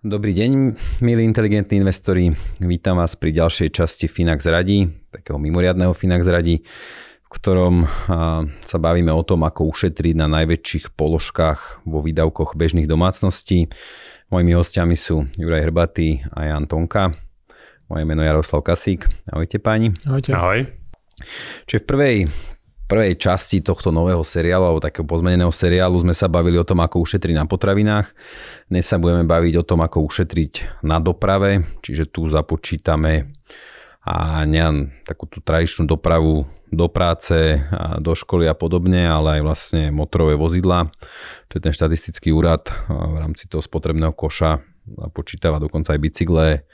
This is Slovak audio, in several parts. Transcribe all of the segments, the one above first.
Dobrý deň, milí inteligentní investori. Vítam vás pri ďalšej časti Finax radí, takého mimoriadného Finax radí v ktorom sa bavíme o tom, ako ušetriť na najväčších položkách vo výdavkoch bežných domácností. Mojimi hostiami sú Juraj Hrbatý a Jan Tonka. Moje meno je Jaroslav Kasík. Ahojte páni. Ahojte. Ahoj. Čiže v prvej, prvej časti tohto nového seriálu, alebo takého pozmeneného seriálu sme sa bavili o tom, ako ušetriť na potravinách. Dnes sa budeme baviť o tom, ako ušetriť na doprave, čiže tu započítame a nielen takú tú tradičnú dopravu do práce, a do školy a podobne, ale aj vlastne motorové vozidla. To je ten štatistický úrad v rámci toho spotrebného koša počítava dokonca aj bicykle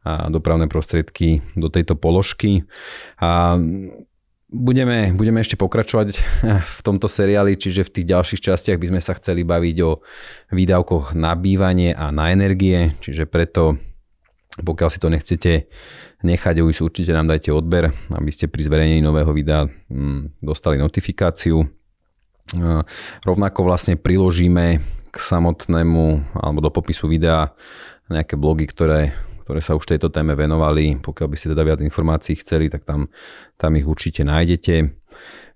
a dopravné prostriedky do tejto položky. A Budeme, budeme ešte pokračovať v tomto seriáli, čiže v tých ďalších častiach by sme sa chceli baviť o výdavkoch na bývanie a na energie, čiže preto pokiaľ si to nechcete nechať ujsť, určite nám dajte odber, aby ste pri zverejnení nového videa mm, dostali notifikáciu. Rovnako vlastne priložíme k samotnému alebo do popisu videa nejaké blogy, ktoré, ktoré sa už tejto téme venovali. Pokiaľ by ste teda viac informácií chceli, tak tam, tam ich určite nájdete.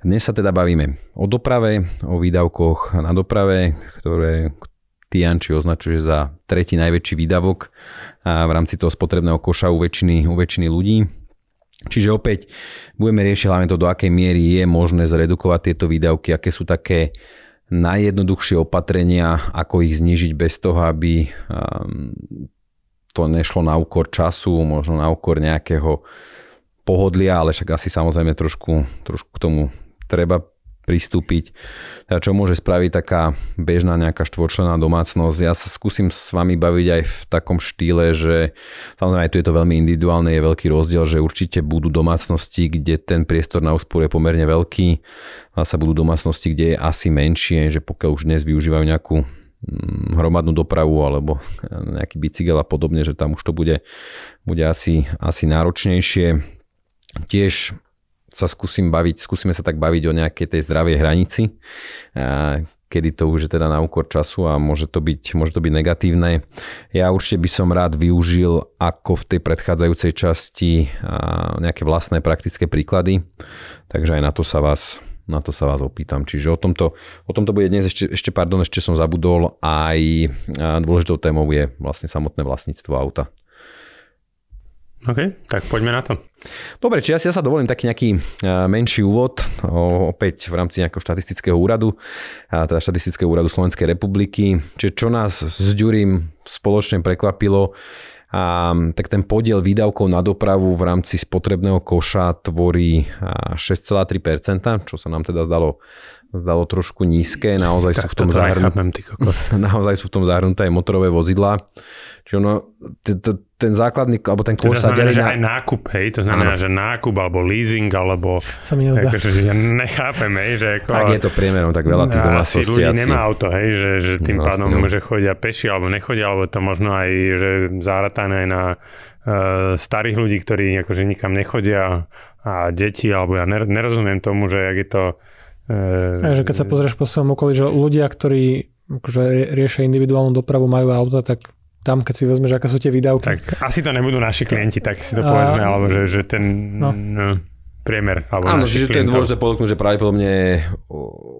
Dnes sa teda bavíme o doprave, o výdavkoch na doprave, ktoré, Tianči označuje za tretí najväčší výdavok v rámci toho spotrebného koša u väčšiny, u väčšiny ľudí. Čiže opäť budeme riešiť hlavne to, do akej miery je možné zredukovať tieto výdavky, aké sú také najjednoduchšie opatrenia, ako ich znižiť bez toho, aby to nešlo na úkor času, možno na úkor nejakého pohodlia, ale však asi samozrejme trošku, trošku k tomu treba pristúpiť, čo môže spraviť taká bežná nejaká štvorčlená domácnosť. Ja sa skúsim s vami baviť aj v takom štýle, že samozrejme aj tu je to veľmi individuálne, je veľký rozdiel, že určite budú domácnosti, kde ten priestor na úspor je pomerne veľký a sa budú domácnosti, kde je asi menšie, že pokiaľ už dnes využívajú nejakú hromadnú dopravu alebo nejaký bicykel a podobne, že tam už to bude, bude asi, asi náročnejšie. Tiež sa skúsim baviť, skúsime sa tak baviť o nejakej tej zdravej hranici, kedy to už je teda na úkor času a môže to byť, môže to byť negatívne. Ja určite by som rád využil ako v tej predchádzajúcej časti nejaké vlastné praktické príklady, takže aj na to sa vás na to sa vás opýtam. Čiže o tomto, o tomto bude dnes ešte, ešte, pardon, ešte som zabudol, aj dôležitou témou je vlastne samotné vlastníctvo auta. OK, tak poďme na to. Dobre, či ja si ja sa dovolím taký nejaký e, menší úvod, opäť v rámci nejakého štatistického úradu, teda štatistického úradu Slovenskej republiky. Čiže čo nás s Ďurím spoločne prekvapilo, a, tak ten podiel výdavkov na dopravu v rámci spotrebného koša tvorí 6,3%, čo sa nám teda zdalo zdalo trošku nízke, naozaj tak sú v tom zahrnuté, naozaj sú v tom zahrnuté aj motorové vozidlá. Čiže ono, t- t- ten základný, alebo ten kurz sa delí na... aj nákup, hej, to znamená, že nákup, alebo leasing, alebo... Sa mi nezdá. Akože, že ja nechápem, hej, že ako... Tak je to priemerom, tak veľa tých domácností asi... ľudí asi... nemá auto, hej, že, že tým no, pádom, no. že chodia peši, alebo nechodia, alebo to možno aj, že záratané aj na uh, starých ľudí, ktorí akože nikam nechodia a deti, alebo ja nerozumiem tomu, že jak je to Takže keď sa pozrieš po svojom okolí, že ľudia, ktorí akože riešia individuálnu dopravu, majú auta, tak tam, keď si vezmeš, aké sú tie výdavky. Tak asi to nebudú naši klienti, tak si to povedzme, a... alebo že, že ten no. No, priemer. Alebo Áno, čiže to je dôležité podotknúť, že pravdepodobne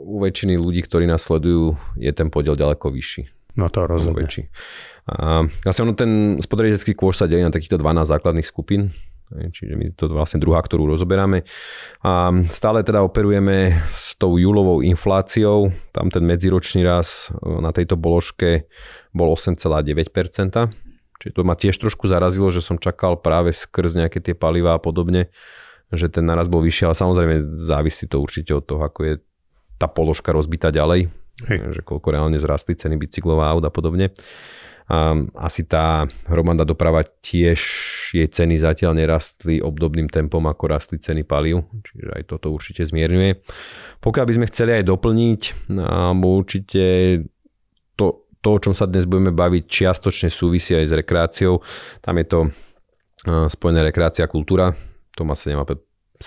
u väčšiny ľudí, ktorí nás sledujú, je ten podiel ďaleko vyšší. No to rozumiem. A vlastne ono ten spotrebiteľský kôž sa delí na takýchto 12 základných skupín. Čiže my to vlastne druhá, ktorú rozoberáme. A stále teda operujeme s tou júlovou infláciou. Tam ten medziročný raz e, na tejto položke bol 8,9%. Čiže to ma tiež trošku zarazilo, že som čakal práve skrz nejaké tie palivá a podobne, že ten naraz bol vyšší, ale samozrejme závisí to určite od toho, ako je tá položka rozbitá ďalej, Hej. že koľko reálne zrastli ceny bicyklov a aut a podobne. A asi tá hromadná doprava tiež jej ceny zatiaľ nerastli obdobným tempom, ako rastli ceny palív, čiže aj toto určite zmierňuje. Pokiaľ by sme chceli aj doplniť, určite to, to, o čom sa dnes budeme baviť, čiastočne súvisí aj s rekreáciou. Tam je to spojené rekreácia a kultúra, to má 7,5%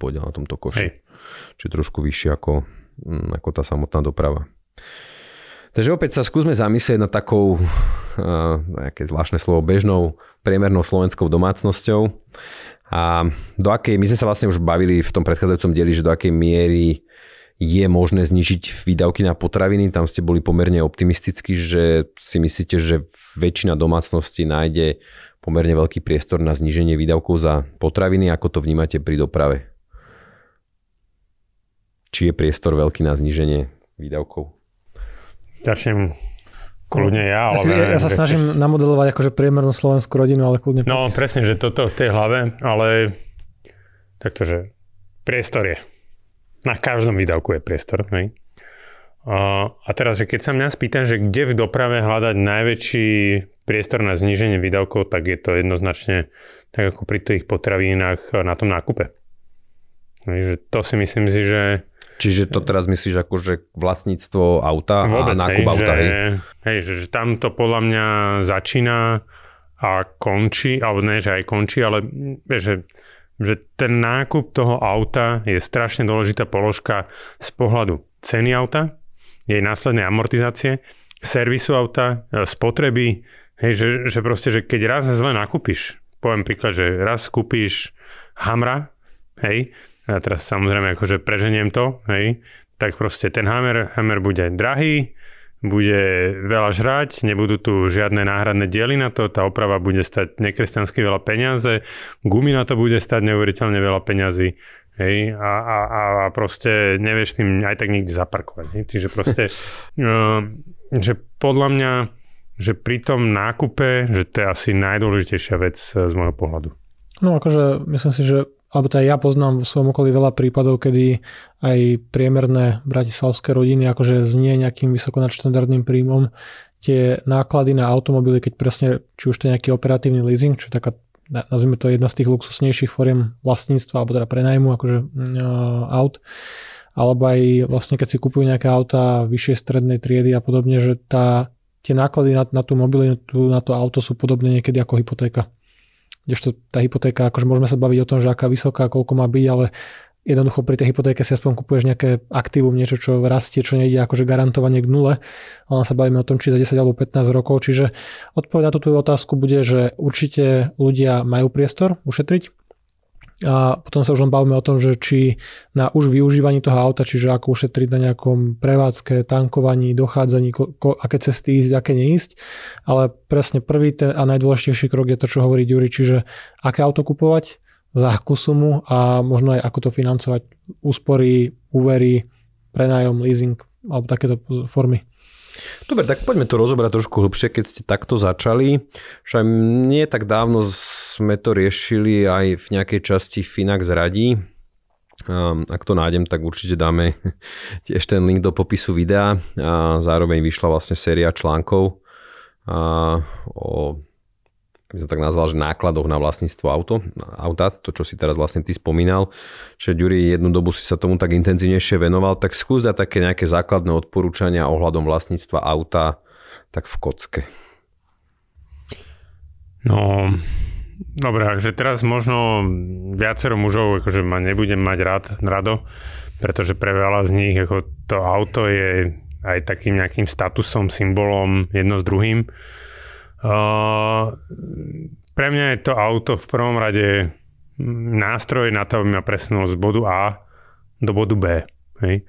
podiel na tomto koši. Hej. Čiže trošku vyššie ako, mm, ako tá samotná doprava. Takže opäť sa skúsme zamyslieť nad takou, uh, nejaké zvláštne slovo, bežnou priemernou slovenskou domácnosťou. A do akej, my sme sa vlastne už bavili v tom predchádzajúcom dieli, že do akej miery je možné znižiť výdavky na potraviny. Tam ste boli pomerne optimistickí, že si myslíte, že väčšina domácností nájde pomerne veľký priestor na zníženie výdavkov za potraviny. Ako to vnímate pri doprave? Či je priestor veľký na zníženie výdavkov? Začnem kľudne ja. Ale ja, ja sa snažím ešte... namodelovať akože priemernú slovenskú rodinu, ale kľudne. No presne, že toto v tej hlave, ale takto, že priestor je. Na každom výdavku je priestor. Hej? A teraz, že keď sa mňa spýtam, že kde v doprave hľadať najväčší priestor na zníženie výdavkov, tak je to jednoznačne tak ako pri tých potravinách na tom nákupe. že to si myslím si, že Čiže to teraz myslíš ako, že vlastníctvo auta Vôbec, a nákup hej, auta, hej? Hej, že, že tam to podľa mňa začína a končí, alebo ne, že aj končí, ale že, že ten nákup toho auta je strašne dôležitá položka z pohľadu ceny auta, jej následnej amortizácie, servisu auta, e, spotreby, hej, že, že proste, že keď raz zle nakúpiš, poviem príklad, že raz kúpiš Hamra, hej, a teraz samozrejme akože preženiem to, hej, tak proste ten Hammer, Hammer bude drahý, bude veľa žrať, nebudú tu žiadne náhradné diely na to, tá oprava bude stať nekresťansky veľa peniaze, gumy na to bude stať neuveriteľne veľa peňazí, hej, a, a, a proste nevieš tým aj tak nikde zaparkovať, hej, čiže proste, uh, že podľa mňa, že pri tom nákupe, že to je asi najdôležitejšia vec z môjho pohľadu. No akože myslím si, že alebo teda ja poznám v svojom okolí veľa prípadov, kedy aj priemerné bratislavské rodiny akože znie nejakým vysokonadštandardným príjmom tie náklady na automobily, keď presne, či už to je nejaký operatívny leasing, čo je taká nazvime to jedna z tých luxusnejších foriem vlastníctva, alebo teda prenajmu akože uh, aut, alebo aj vlastne keď si kupujú nejaké auta vyššej strednej triedy a podobne, že tá, tie náklady na, na tú mobilitu, na to auto sú podobné niekedy ako hypotéka kdežto tá hypotéka, akože môžeme sa baviť o tom, že aká vysoká, koľko má byť, ale jednoducho pri tej hypotéke si aspoň kupuješ nejaké aktívum, niečo, čo rastie, čo nejde akože garantovanie k nule. Ale sa bavíme o tom, či za 10 alebo 15 rokov. Čiže odpoveď na tú tvoju otázku bude, že určite ľudia majú priestor ušetriť, a potom sa už len bavíme o tom, že či na už využívaní toho auta, čiže ako ušetriť na nejakom prevádzke, tankovaní, dochádzaní, ko, ko, aké cesty ísť, aké neísť. Ale presne prvý ten a najdôležitejší krok je to, čo hovorí Ďuri, čiže aké auto kupovať, za akú sumu a možno aj ako to financovať. Úspory, úvery, prenájom, leasing alebo takéto formy. Dobre, tak poďme to rozobrať trošku hlbšie, keď ste takto začali. Však nie tak dávno sme to riešili aj v nejakej časti Finax radí. Um, ak to nájdem, tak určite dáme tiež ten link do popisu videa. A zároveň vyšla vlastne séria článkov o by som tak nazval, že nákladoch na vlastníctvo auto, auta, to čo si teraz vlastne ty spomínal, že Ďuri jednu dobu si sa tomu tak intenzívnejšie venoval, tak skús také nejaké základné odporúčania ohľadom vlastníctva auta tak v kocke. No, dobre, takže teraz možno viacero mužov, akože ma nebudem mať rád, rado, pretože pre veľa z nich ako to auto je aj takým nejakým statusom, symbolom jedno s druhým Uh, pre mňa je to auto v prvom rade nástroj na to, aby ma presunul z bodu A do bodu B. Hej.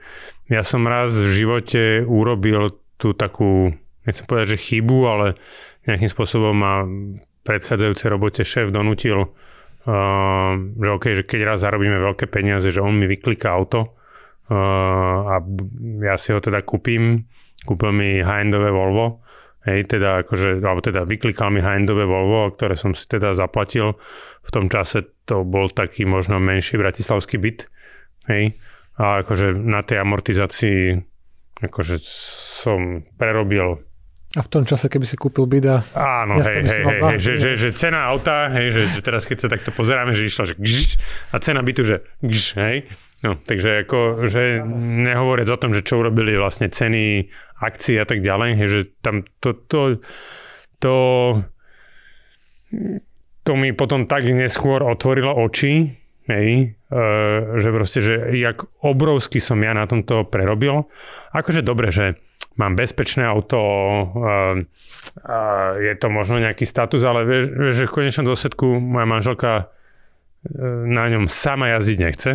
Ja som raz v živote urobil tú takú, nechcem povedať, že chybu, ale nejakým spôsobom ma predchádzajúcej robote šéf donútil, uh, že okay, že keď raz zarobíme veľké peniaze, že on mi vykliká auto uh, a ja si ho teda kúpim. Kúpil mi high-endové Volvo Hej, teda akože, alebo teda vyklikal mi high-endové Volvo, ktoré som si teda zaplatil. V tom čase to bol taký možno menší bratislavský byt. Hej. A akože na tej amortizácii akože som prerobil a v tom čase, keby si kúpil byda... Áno, hej, hej, hej, hej že, že, že cena auta, hej, že, že teraz keď sa takto pozeráme, že išla, že gž, a cena bytu, že gž, hej. No, takže ako, že nehovoriac o tom, že čo urobili vlastne ceny akcií a tak ďalej, hej, že tam to, to, to, to mi potom tak neskôr otvorilo oči, hej, e, že proste, že jak obrovský som ja na tomto prerobil. Akože dobre, že mám bezpečné auto, je to možno nejaký status, ale vieš, že v konečnom dôsledku moja manželka e, na ňom sama jazdiť nechce.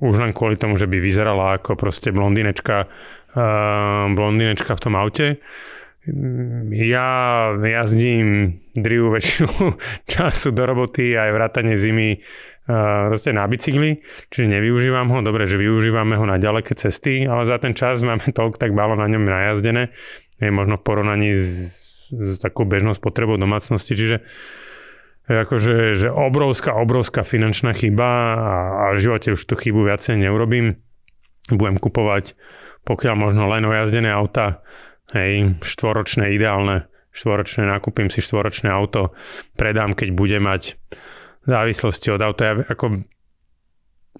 Už len kvôli tomu, že by vyzerala ako proste blondinečka, blondinečka v tom aute. Ja jazdím drivu väčšinu času do roboty aj vrátane zimy proste na bicykli, čiže nevyužívam ho. Dobre, že využívame ho na ďaleké cesty, ale za ten čas máme toľko tak málo na ňom najazdené, je možno v porovnaní s, s takou bežnou spotrebou domácnosti, čiže akože že obrovská, obrovská finančná chyba a, a v živote už tú chybu viacej neurobím. Budem kupovať pokiaľ možno len ojazdené auta, hej, štvoročné ideálne, štvoročné, nakúpim si štvoročné auto, predám, keď bude mať závislosti od auta, ja ako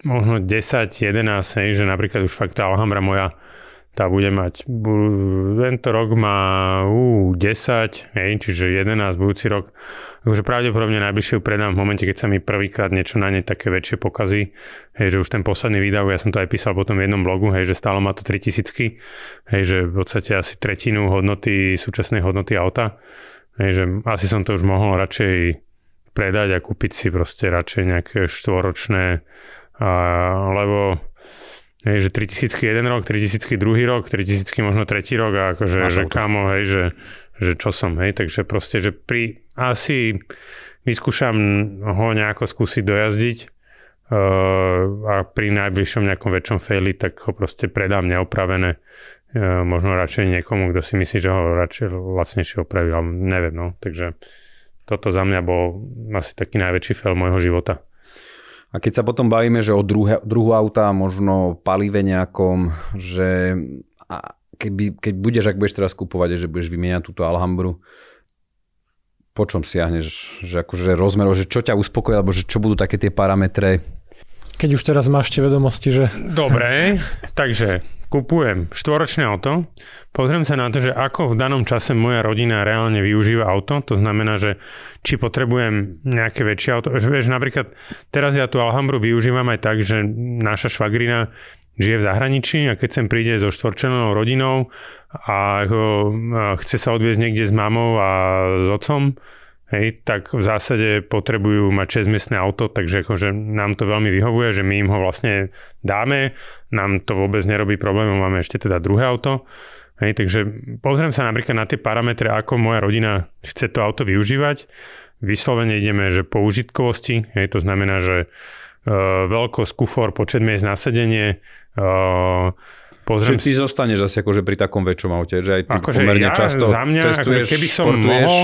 možno 10, 11, hej, že napríklad už fakt tá Alhambra moja tá bude mať, tento rok má uh, 10, hej, čiže 11 budúci rok. Takže pravdepodobne najbližšie ju predám v momente, keď sa mi prvýkrát niečo na nej také väčšie pokazí. Hej, že už ten posledný výdav, ja som to aj písal potom v jednom blogu, hej, že stále má to 3000, hej, že v podstate asi tretinu hodnoty, súčasnej hodnoty auta. Hej, že asi som to už mohol radšej predať a kúpiť si proste radšej nejaké štvoročné, a, lebo hej, že 3000 jeden rok, 3000 druhý rok, 3000 možno tretí rok a akože, že kamo, hej, že, že čo som, hej, takže proste, že pri, asi vyskúšam ho nejako skúsiť dojazdiť uh, a pri najbližšom nejakom väčšom faili, tak ho proste predám neopravené uh, možno radšej niekomu, kto si myslí, že ho radšej lacnejšie opravil, ale neviem, no, takže toto za mňa bol asi taký najväčší fail môjho života. A keď sa potom bavíme, že o druhé, druhú auta, možno palive nejakom, že a keby, keď budeš, ak budeš teraz kupovať, že budeš vymieňať túto Alhambru, po čom siahneš? Že akože rozmerov, že čo ťa uspokojí, alebo že čo budú také tie parametre? Keď už teraz máš tie vedomosti, že... Dobre, takže kupujem štvoročné auto, pozriem sa na to, že ako v danom čase moja rodina reálne využíva auto, to znamená, že či potrebujem nejaké väčšie auto. Vieš, napríklad teraz ja tú Alhambru využívam aj tak, že naša švagrina žije v zahraničí a keď sem príde so štvorčlenou rodinou a chce sa odviezť niekde s mamou a s otcom, hej, tak v zásade potrebujú mať 6-miestne auto, takže akože nám to veľmi vyhovuje, že my im ho vlastne dáme, nám to vôbec nerobí problém, máme ešte teda druhé auto. Hej, takže pozriem sa napríklad na tie parametre, ako moja rodina chce to auto využívať. Vyslovene ideme, že po užitkovosti, hej, to znamená, že uh, veľkosť, kufor, počet miest na sedenie, uh, Pozriem Čiže ty si... zostaneš asi akože pri takom väčšom aute, že aj ty akože pomerne ja, často za mňa, akože cestuješ, akože keby som športuješ. mohol,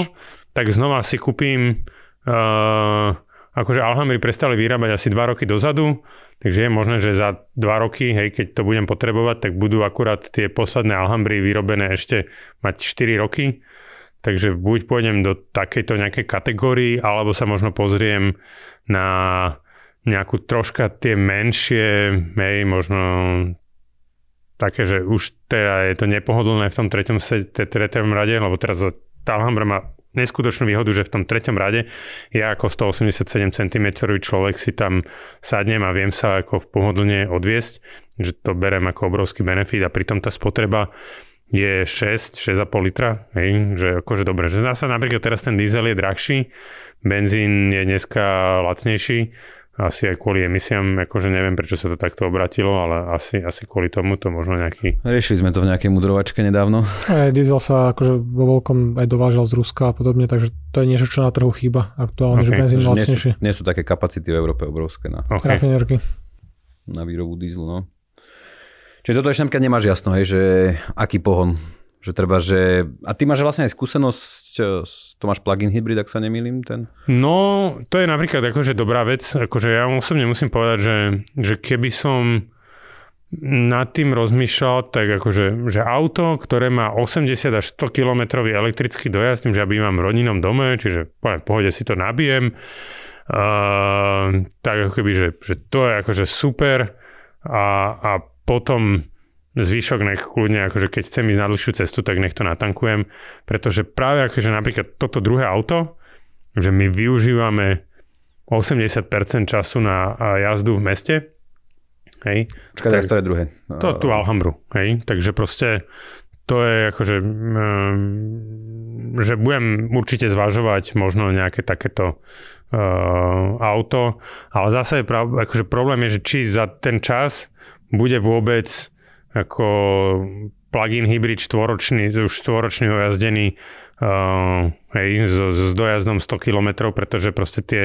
tak znova si kúpim uh, akože Alhambry prestali vyrábať asi 2 roky dozadu, takže je možné, že za 2 roky, hej, keď to budem potrebovať, tak budú akurát tie posledné Alhambry vyrobené ešte mať 4 roky. Takže buď pôjdem do takejto nejakej kategórii, alebo sa možno pozriem na nejakú troška tie menšie, hej, možno také, že už teda je to nepohodlné v tom treťom, treťom rade, lebo teraz tá Alhambra má neskutočnú výhodu, že v tom treťom rade ja ako 187 cm človek si tam sadnem a viem sa ako v pohodlne odviesť, že to berem ako obrovský benefit a pritom tá spotreba je 6, 6,5 litra, hej, že akože dobre, že zase napríklad teraz ten diesel je drahší, benzín je dneska lacnejší, asi aj kvôli emisiám, akože neviem, prečo sa to takto obratilo, ale asi, asi kvôli tomu to možno nejaký... Riešili sme to v nejakej mudrovačke nedávno. Aj diesel sa akože vo veľkom aj dovážal z Ruska a podobne, takže to je niečo, čo na trhu chýba aktuálne, okay. že benzín nie sú, nie sú také kapacity v Európe obrovské na okay. rafinerky. Na výrobu dieslu, no. Čiže toto ešte napríklad nemáš jasno, hej, že aký pohon Že treba, že... A ty máš vlastne aj skúsenosť, to máš plug-in hybrid, ak sa nemýlim, ten? No, to je napríklad akože dobrá vec. Akože ja osobne musím povedať, že, že keby som nad tým rozmýšľal, tak akože, že auto, ktoré má 80 až 100 km elektrický dojazd, tým, že ja bývam v rodinnom dome, čiže poviem, pohode si to nabijem, uh, tak ako keby, že, že to je akože super a, a potom zvyšok nech kľudne, akože keď chcem ísť na dlhšiu cestu, tak nech to natankujem, pretože práve akože napríklad toto druhé auto, že my využívame 80% času na jazdu v meste, Hej. Počkaj, teraz to je druhé. To, tu Alhambru, hej. Takže proste to je akože, že budem určite zvažovať možno nejaké takéto uh, auto, ale zase je prav, akože problém je, že či za ten čas bude vôbec ako plug-in hybrid štvoročný, už štvoročný jazdený uh, hej, s, s dojazdom 100 km, pretože proste tie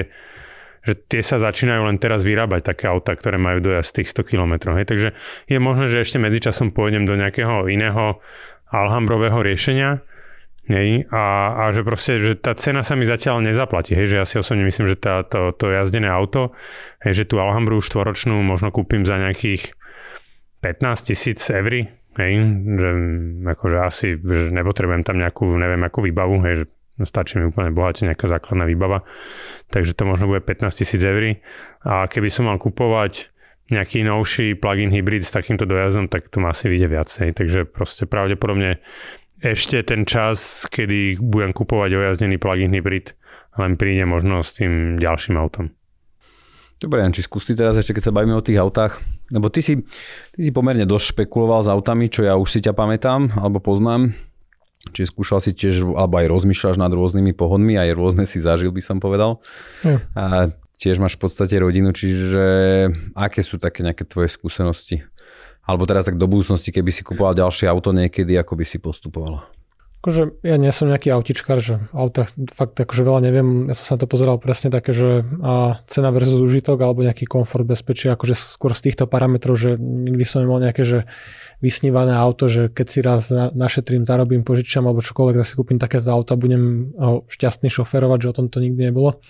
že tie sa začínajú len teraz vyrábať také auta, ktoré majú dojazd tých 100 km. Hej. Takže je možné, že ešte medzičasom pôjdem do nejakého iného alhambrového riešenia, Hej, a, a že proste, že tá cena sa mi zatiaľ nezaplatí, hej, že ja si osobne myslím, že tá, to, to jazdené auto, hej, že tú Alhambru štvoročnú možno kúpim za nejakých 15 tisíc eur, hej, že akože asi, že nepotrebujem tam nejakú, neviem, akú výbavu, hej, že stačí mi úplne bohate nejaká základná výbava, takže to možno bude 15 tisíc eur a keby som mal kupovať nejaký novší plug-in hybrid s takýmto dojazdom, tak to má asi vyjde viacej, takže proste pravdepodobne ešte ten čas, kedy budem kupovať ojazdený plug-in hybrid, len príde možno s tým ďalším autom. Dobre, Janči, skús teraz ešte, keď sa bavíme o tých autách, lebo ty si, ty si pomerne dosť špekuloval s autami, čo ja už si ťa pamätám, alebo poznám. Čiže skúšal si tiež, alebo aj rozmýšľaš nad rôznymi pohodmi, aj rôzne si zažil, by som povedal. Ja. A tiež máš v podstate rodinu, čiže aké sú také nejaké tvoje skúsenosti? Alebo teraz tak do budúcnosti, keby si kupoval ďalšie auto niekedy, ako by si postupoval? Akože ja nie som nejaký autičkár, že auta fakt akože veľa neviem, ja som sa na to pozeral presne také, že a cena versus užitok alebo nejaký komfort, bezpečie, akože skôr z týchto parametrov, že nikdy som nemal nejaké, že vysnívané auto, že keď si raz na, našetrím, zarobím, požičam alebo čokoľvek, tak si kúpim také auto a budem ho šťastný šoferovať, že o tom to nikdy nebolo.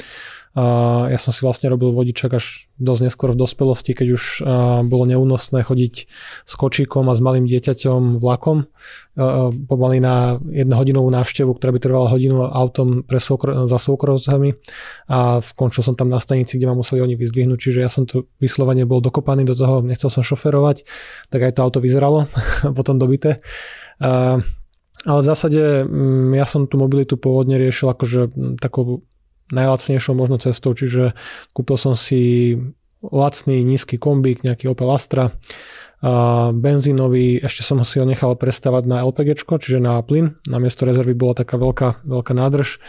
A ja som si vlastne robil vodičak až dosť neskôr v dospelosti, keď už bolo neúnosné chodiť s kočíkom a s malým dieťaťom vlakom. Pomaly na jednohodinovú návštevu, ktorá by trvala hodinu autom pre svokro, za svokrovcami a skončil som tam na stanici, kde ma museli oni vyzdvihnúť, čiže ja som tu vyslovene bol dokopaný do toho, nechcel som šoferovať, tak aj to auto vyzeralo potom dobité. Ale v zásade mm, ja som tú mobilitu pôvodne riešil akože takou najlacnejšou možno cestou, čiže kúpil som si lacný nízky kombík, nejaký Opel Astra, a benzínový, ešte som si ho nechal prestavať na LPG, čiže na plyn. Na miesto rezervy bola taká veľká, veľká nádrž,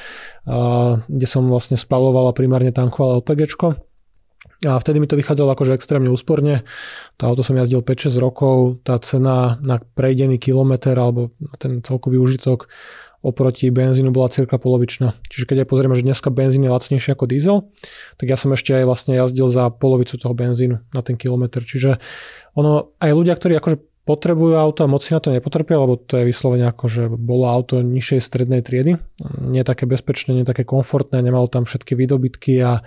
a, kde som vlastne spaloval a primárne tankoval LPG. A vtedy mi to vychádzalo akože extrémne úsporne. To auto som jazdil 5-6 rokov, tá cena na prejdený kilometr alebo ten celkový užitok oproti benzínu bola cirka polovičná. Čiže keď aj pozrieme, že dneska benzín je lacnejší ako diesel, tak ja som ešte aj vlastne jazdil za polovicu toho benzínu na ten kilometr. Čiže ono, aj ľudia, ktorí akože potrebujú auto a moc si na to nepotrpia, lebo to je vyslovene ako, že bolo auto nižšej strednej triedy, nie také bezpečné, nie také komfortné, nemalo tam všetky výdobytky a,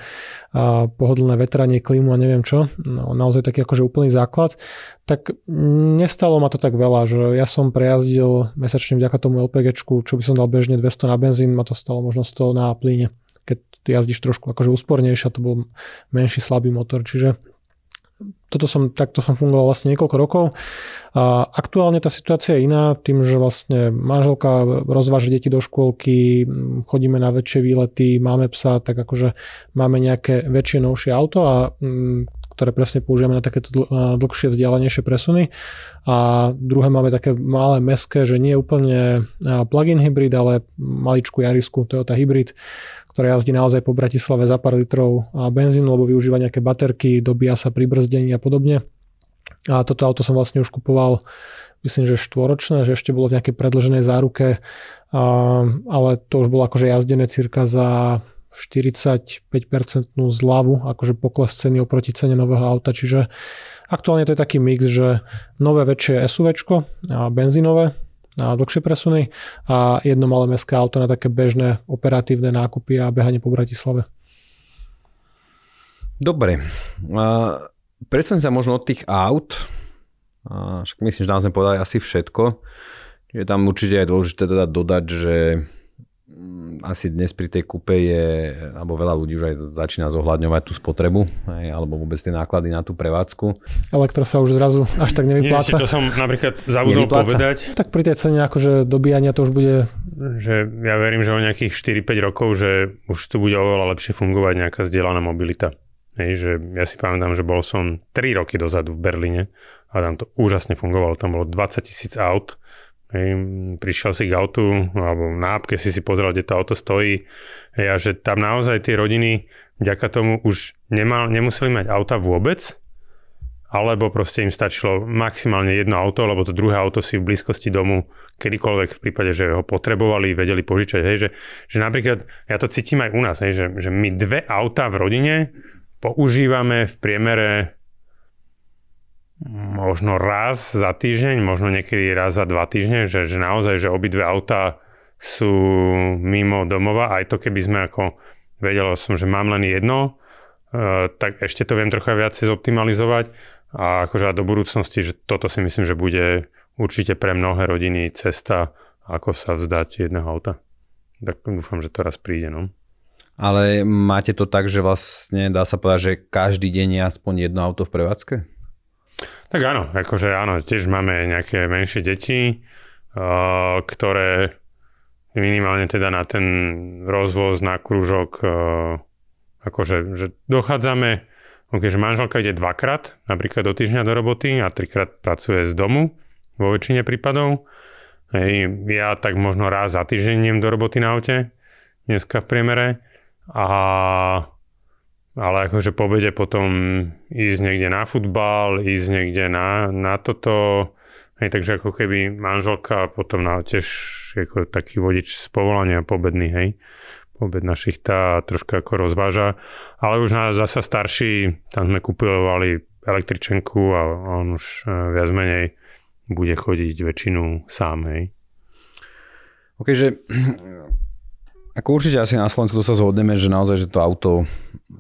a pohodlné vetranie, klímu a neviem čo, no, naozaj taký akože úplný základ, tak nestalo ma to tak veľa, že ja som prejazdil mesačne vďaka tomu LPG, čo by som dal bežne 200 na benzín, ma to stalo možno 100 na plyne keď jazdíš trošku akože úspornejšie, to bol menší slabý motor, čiže toto som, takto som fungoval vlastne niekoľko rokov. A aktuálne tá situácia je iná, tým, že vlastne manželka rozváža deti do škôlky, chodíme na väčšie výlety, máme psa, tak akože máme nejaké väčšie, novšie auto a ktoré presne používame na takéto dlhšie, vzdialenejšie presuny. A druhé máme také malé meské, že nie je úplne plug-in hybrid, ale maličku Jarisku Toyota hybrid, ktoré jazdí naozaj po Bratislave za pár litrov benzínu, lebo využíva nejaké baterky, dobíja sa pri brzdení a podobne. A toto auto som vlastne už kupoval, myslím, že štvoročné, že ešte bolo v nejakej predlženej záruke, ale to už bolo akože jazdené cirka za 45% zľavu, akože pokles ceny oproti cene nového auta, čiže aktuálne to je taký mix, že nové väčšie SUV benzínové, na dlhšie presuny a jedno malé mestské auto na také bežné operatívne nákupy a behanie po Bratislave. Dobre. Presmeň sa možno od tých aut. Však myslím, že nám sme povedali asi všetko. Je tam určite aj dôležité teda dodať, že asi dnes pri tej kupe je, alebo veľa ľudí už aj začína zohľadňovať tú spotrebu, aj, alebo vôbec tie náklady na tú prevádzku. Elektro sa už zrazu až tak nevypláca. Nie, to som napríklad zabudol nevypláca. povedať. Tak pri tej cene akože dobíjania to už bude... Že ja verím, že o nejakých 4-5 rokov, že už tu bude oveľa lepšie fungovať nejaká zdieľaná mobilita. Hej, že ja si pamätám, že bol som 3 roky dozadu v Berlíne a tam to úžasne fungovalo. Tam bolo 20 tisíc aut Hej, prišiel si k autu, alebo na apke si si pozrel, kde to auto stojí. Hej, a že tam naozaj tie rodiny vďaka tomu už nemal, nemuseli mať auta vôbec, alebo proste im stačilo maximálne jedno auto, lebo to druhé auto si v blízkosti domu kedykoľvek v prípade, že ho potrebovali, vedeli požičať. Hej, že, že napríklad, ja to cítim aj u nás, hej, že, že my dve auta v rodine používame v priemere možno raz za týždeň, možno niekedy raz za dva týždne, že, že naozaj, že obidve auta sú mimo domova, aj to keby sme ako, vedel som, že mám len jedno, uh, tak ešte to viem trocha viacej zoptimalizovať a akože do budúcnosti, že toto si myslím, že bude určite pre mnohé rodiny cesta, ako sa vzdať jedného auta. Tak dúfam, že to raz príde, no. Ale máte to tak, že vlastne dá sa povedať, že každý deň je aspoň jedno auto v prevádzke? Tak áno, akože áno, tiež máme nejaké menšie deti, ktoré minimálne teda na ten rozvoz, na krúžok, akože že dochádzame, okay, že manželka ide dvakrát, napríklad do týždňa do roboty a trikrát pracuje z domu vo väčšine prípadov. Hej, ja tak možno raz za týždeň do roboty na aute, dneska v priemere. A ale akože po obede potom ísť niekde na futbal, ísť niekde na, na toto, hej, takže ako keby manželka potom na, tiež ako taký vodič z povolania pobedný, hej, pobed na šichta troška ako rozváža, ale už na zasa starší, tam sme kupovali električenku a on už e, viac menej bude chodiť väčšinu sám, hej. Ok, že ako určite asi na Slovensku to sa zhodneme, že naozaj, že to auto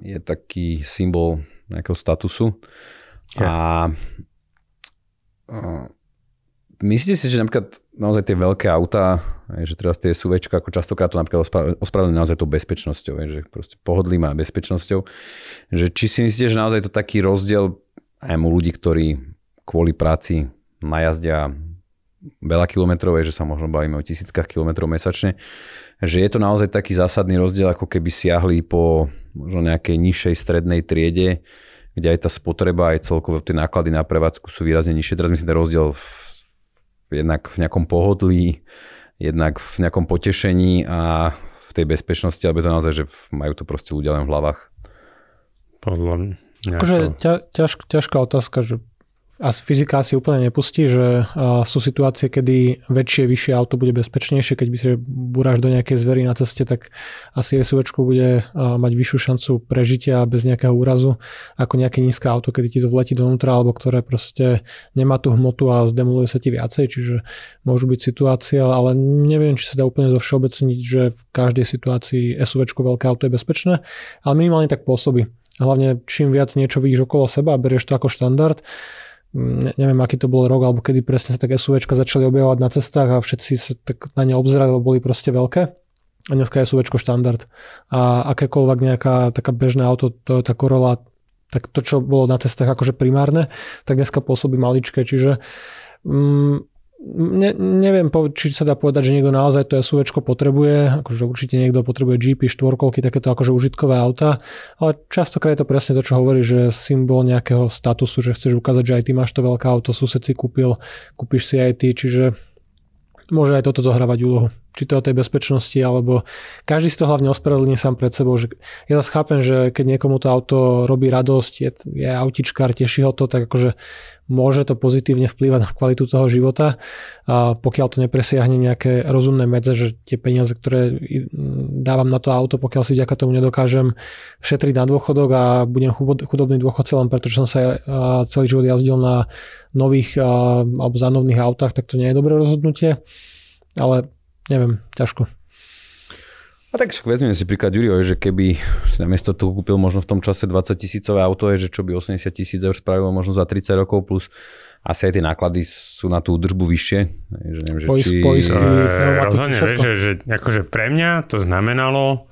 je taký symbol nejakého statusu. Yeah. A, a myslíte si, že napríklad naozaj tie veľké autá, že teraz tie SUV, ako častokrát to napríklad ospravedlňujú naozaj tou bezpečnosťou, že proste pohodlím a bezpečnosťou, že či si myslíte, že naozaj to taký rozdiel aj u ľudí, ktorí kvôli práci najazdia veľa kilometrov, že sa možno bavíme o tisíckach kilometrov mesačne, že je to naozaj taký zásadný rozdiel, ako keby siahli po možno nejakej nižšej strednej triede, kde aj tá spotreba, aj celkovo tie náklady na prevádzku sú výrazne nižšie. Teraz myslím ten rozdiel v, jednak v nejakom pohodlí, jednak v nejakom potešení a v tej bezpečnosti, alebo to naozaj, že majú to proste ľudia len v hlavách. Podľa mňa. Akože ťa, ťaž, ťažká otázka, že a fyzika si úplne nepustí, že sú situácie, kedy väčšie, vyššie auto bude bezpečnejšie, keď by si buráš do nejakej zvery na ceste, tak asi SUV bude mať vyššiu šancu prežitia bez nejakého úrazu ako nejaké nízke auto, kedy ti to vletí dovnútra, alebo ktoré proste nemá tú hmotu a zdemoluje sa ti viacej, čiže môžu byť situácie, ale neviem, či sa dá úplne zo všeobecniť, že v každej situácii SUV veľké auto je bezpečné, ale minimálne tak pôsobí. Hlavne čím viac niečo vidíš okolo seba a berieš to ako štandard, ne, neviem, aký to bol rok, alebo kedy presne sa také SUVčka začali objavovať na cestách a všetci sa tak na ne obzerali, lebo boli proste veľké. A dneska je SUVčko štandard. A akékoľvek nejaká taká bežné auto, Toyota Corolla, tak to, čo bolo na cestách akože primárne, tak dneska pôsobí maličké, čiže mm, ne, neviem, či sa dá povedať, že niekto naozaj to SUV potrebuje, akože určite niekto potrebuje GP, štvorkolky, takéto akože užitkové auta, ale častokrát je to presne to, čo hovorí, že symbol nejakého statusu, že chceš ukázať, že aj ty máš to veľké auto, sused si kúpil, kúpiš si aj ty, čiže môže aj toto zohrávať úlohu. Či to o tej bezpečnosti, alebo každý z toho hlavne ospravedlní sám pred sebou. Že ja zase chápem, že keď niekomu to auto robí radosť, je, je autičkár, teší ho to, tak akože môže to pozitívne vplývať na kvalitu toho života, a pokiaľ to nepresiahne nejaké rozumné medze, že tie peniaze, ktoré dávam na to auto, pokiaľ si vďaka tomu nedokážem šetriť na dôchodok a budem chudobný dôchodca len preto, že som sa celý život jazdil na nových alebo zánovných autách, tak to nie je dobré rozhodnutie, ale neviem, ťažko. A tak však vezmeme si príklad Juriho, že keby si namiesto toho kúpil možno v tom čase 20 tisícové auto, je, že čo by 80 tisíc eur spravilo možno za 30 rokov plus asi aj tie náklady sú na tú držbu vyššie. Že neviem, že či... poisky, e, rozhodne, vieš, že, že akože pre mňa to znamenalo,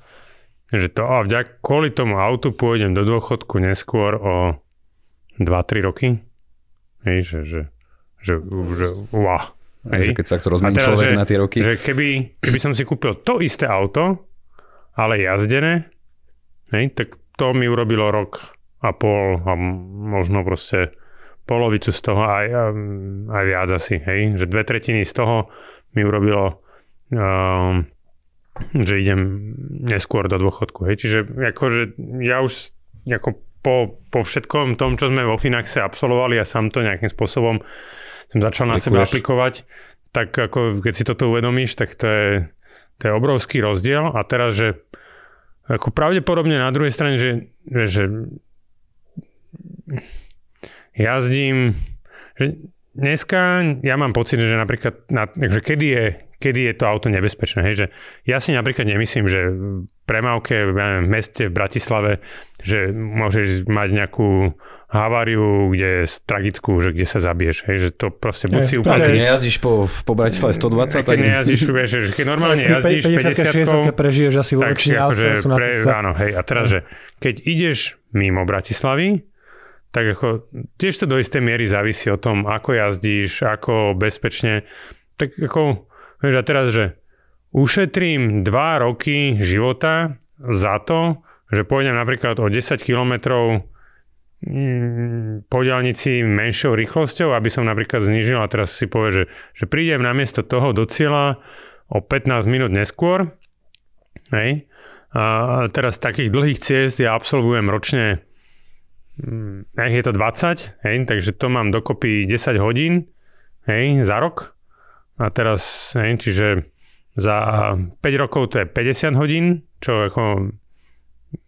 že to a vďak kvôli tomu autu pôjdem do dôchodku neskôr o 2-3 roky. Hej, že, že, že, že wow. Hej. Že keď sa to rozmení človek že, na tie roky. Že keby, keby som si kúpil to isté auto, ale jazdené, hej, tak to mi urobilo rok a pol a možno proste polovicu z toho aj, aj viac asi, hej, že dve tretiny z toho mi urobilo um, že idem neskôr do dôchodku, hej, čiže akože ja už ako po, po všetkom tom, čo sme vo Finaxe absolvovali a sám to nejakým spôsobom som začal na seba aplikovať, tak ako keď si toto uvedomíš, tak to je, to je obrovský rozdiel a teraz, že ako pravdepodobne na druhej strane, že, že jazdím, že dneska ja mám pocit, že napríklad, na, že kedy je, kedy je to auto nebezpečné. Hej, že ja si napríklad nemyslím, že premávke v meste v Bratislave, že môžeš mať nejakú haváriu, kde je tragickú, že kde sa zabiješ. Hej, že to proste buď si úplne... Keď nejazdíš po, po Bratislave 120, keď tak... nejazdíš, vieš, že keď normálne jazdíš 50 50 prežiješ asi vo väčšine akože pre, áno, hej, a teraz, že keď ideš mimo Bratislavy, tak ako tiež to do istej miery závisí o tom, ako jazdíš, ako bezpečne. Tak ako, vieš, a teraz, že ušetrím 2 roky života za to, že pôjdem napríklad o 10 kilometrov Mm, po diálnici menšou rýchlosťou, aby som napríklad znížil a teraz si povie, že, že prídem namiesto toho do cieľa o 15 minút neskôr. Hej. A teraz takých dlhých ciest ja absolvujem ročne mm, nech je to 20, hej, takže to mám dokopy 10 hodín hej, za rok. A teraz, hej, čiže za 5 rokov to je 50 hodín, čo ako,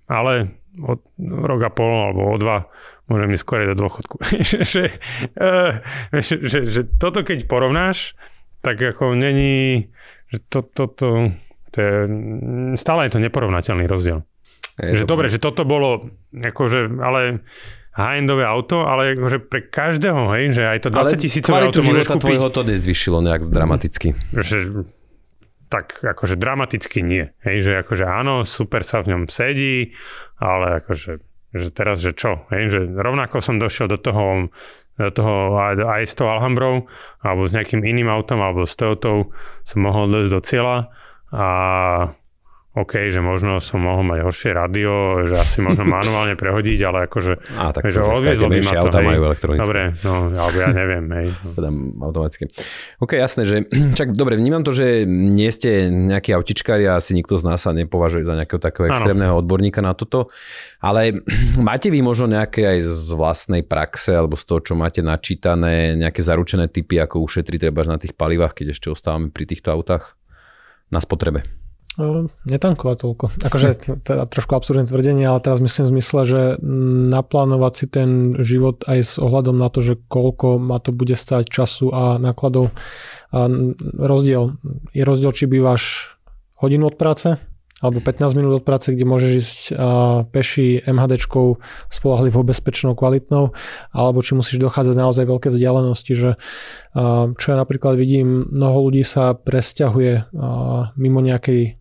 ale o rok a pol alebo o dva môžem ísť skôr do dôchodku. že, uh, že, že, že toto keď porovnáš, tak ako není, že to, to, to, to je, stále je to neporovnateľný rozdiel. Je že dobre, že toto bolo, akože, ale high-endové auto, ale akože pre každého, hej, že aj to 20 tisícové auto môžeš kúpiť. tvojho to nezvyšilo nejak dramaticky. Že, tak akože dramaticky nie. Hej, že akože áno, super sa v ňom sedí, ale akože že teraz, že čo? Hej, že rovnako som došiel do toho, do toho aj s tou Alhambrou, alebo s nejakým iným autom, alebo s Toyotou som mohol dojsť do cieľa a OK, že možno som mohol mať horšie radio, že asi možno manuálne prehodiť, ale akože, Á, tak že odviezlo by ma to. Auta hej. majú elektronické. Dobre, no, alebo ja neviem, hej. Teda automaticky. OK, jasné, že čak dobre, vnímam to, že nie ste nejaký autičkári a asi nikto z nás sa nepovažuje za nejakého takého extrémneho ano. odborníka na toto, ale máte vy možno nejaké aj z vlastnej praxe alebo z toho, čo máte načítané, nejaké zaručené typy, ako ušetriť treba na tých palivách, keď ešte ostávame pri týchto autách na spotrebe? No, netankovať toľko. Akože teda trošku absurdné tvrdenie, ale teraz myslím v zmysle, že naplánovať si ten život aj s ohľadom na to, že koľko ma to bude stať času a nákladov. A rozdiel. Je rozdiel, či bývaš hodinu od práce alebo 15 minút od práce, kde môžeš ísť peši MHDčkou spolahlivou, bezpečnou, kvalitnou, alebo či musíš dochádzať naozaj veľké vzdialenosti, že čo ja napríklad vidím, mnoho ľudí sa presťahuje mimo nejakej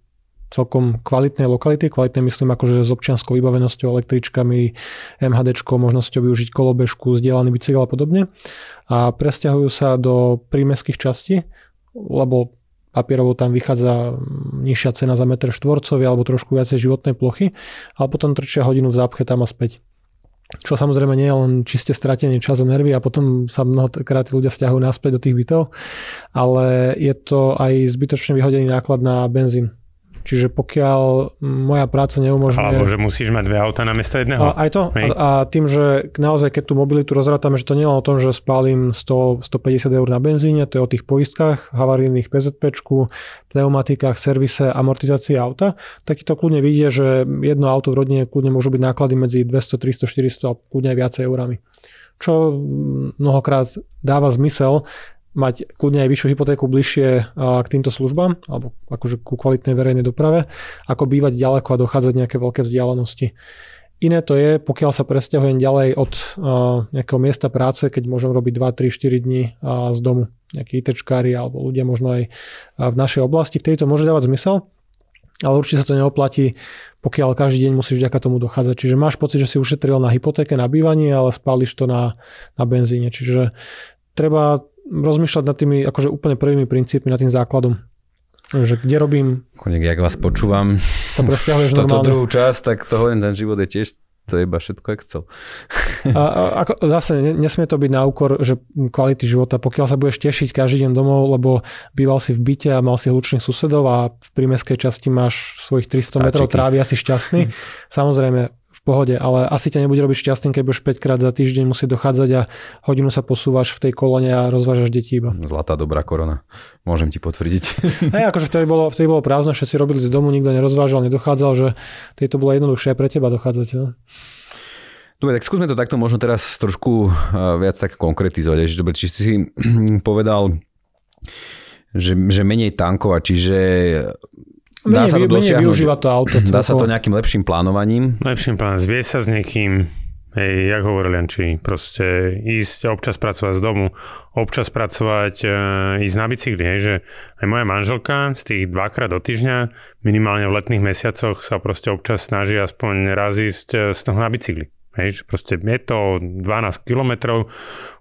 celkom kvalitnej lokality, kvalitné myslím akože s občianskou vybavenosťou, električkami, MHD, možnosťou využiť kolobežku, zdieľaný bicykel a podobne. A presťahujú sa do prímeských častí, lebo papierovo tam vychádza nižšia cena za meter štvorcový alebo trošku viacej životnej plochy, ale potom trčia hodinu v zápche tam a späť. čo samozrejme nie je len čiste stratený čas a nervy a potom sa mnohokrát ľudia stiahujú naspäť do tých bytov, ale je to aj zbytočne vyhodený náklad na benzín. Čiže pokiaľ moja práca neumožňuje... Alebo že musíš mať dve auta na miesto jedného. A, aj to. A, a tým, že naozaj keď tú mobilitu rozrátame, že to nie je len o tom, že spálim 100, 150 eur na benzíne, to je o tých poistkách, havarijných PZP, pneumatikách, servise, amortizácii auta, tak to kľudne vidie, že jedno auto v rodine kľudne môžu byť náklady medzi 200, 300, 400 a kľudne aj viacej eurami čo mnohokrát dáva zmysel, mať kľudne aj vyššiu hypotéku bližšie k týmto službám, alebo akože ku kvalitnej verejnej doprave, ako bývať ďaleko a dochádzať nejaké veľké vzdialenosti. Iné to je, pokiaľ sa presťahujem ďalej od nejakého miesta práce, keď môžem robiť 2, 3, 4 dní z domu. Nejakí ITčkári alebo ľudia možno aj v našej oblasti. Vtedy to môže dávať zmysel, ale určite sa to neoplatí, pokiaľ každý deň musíš vďaka tomu dochádzať. Čiže máš pocit, že si ušetril na hypotéke, na bývanie, ale spáliš to na, na benzíne. Čiže treba rozmýšľať nad tými akože úplne prvými princípmi, nad tým základom. Že kde robím... Konek, jak vás počúvam, sa presťahuješ toto druhú časť, tak to hovorím, ten život je tiež to je iba všetko Excel. A, a, ako, zase nesmie to byť na úkor že kvality života. Pokiaľ sa budeš tešiť každý deň domov, lebo býval si v byte a mal si hlučných susedov a v prímeskej časti máš svojich 300 metrov trávy asi šťastný, samozrejme pohode, ale asi ťa nebude robiť šťastný, keď budeš 5 krát za týždeň musieť dochádzať a hodinu sa posúvaš v tej kolone a rozvážaš deti iba. Zlatá dobrá korona. Môžem ti potvrdiť. Hej, akože vtedy bolo, vtedy bolo prázdno, všetci robili z domu, nikto nerozvážal, nedochádzal, že to bolo jednoduchšie aj pre teba dochádzať. No? Dobre, tak skúsme to takto možno teraz trošku viac tak konkretizovať. Dobre, či si povedal, že, že menej tankovať, čiže Dá menej, sa to dosiahnuť. využíva to auto. Dá sa to nejakým lepším plánovaním? Lepším plánovaním. Zvie sa s niekým, hej, jak hovoril Janči, proste ísť občas pracovať z domu, občas pracovať, e, ísť na bicykli, hej, že aj moja manželka z tých dvakrát do týždňa, minimálne v letných mesiacoch sa proste občas snaží aspoň raz ísť e, z toho na bicykli. Hej, že proste je to 12 kilometrov,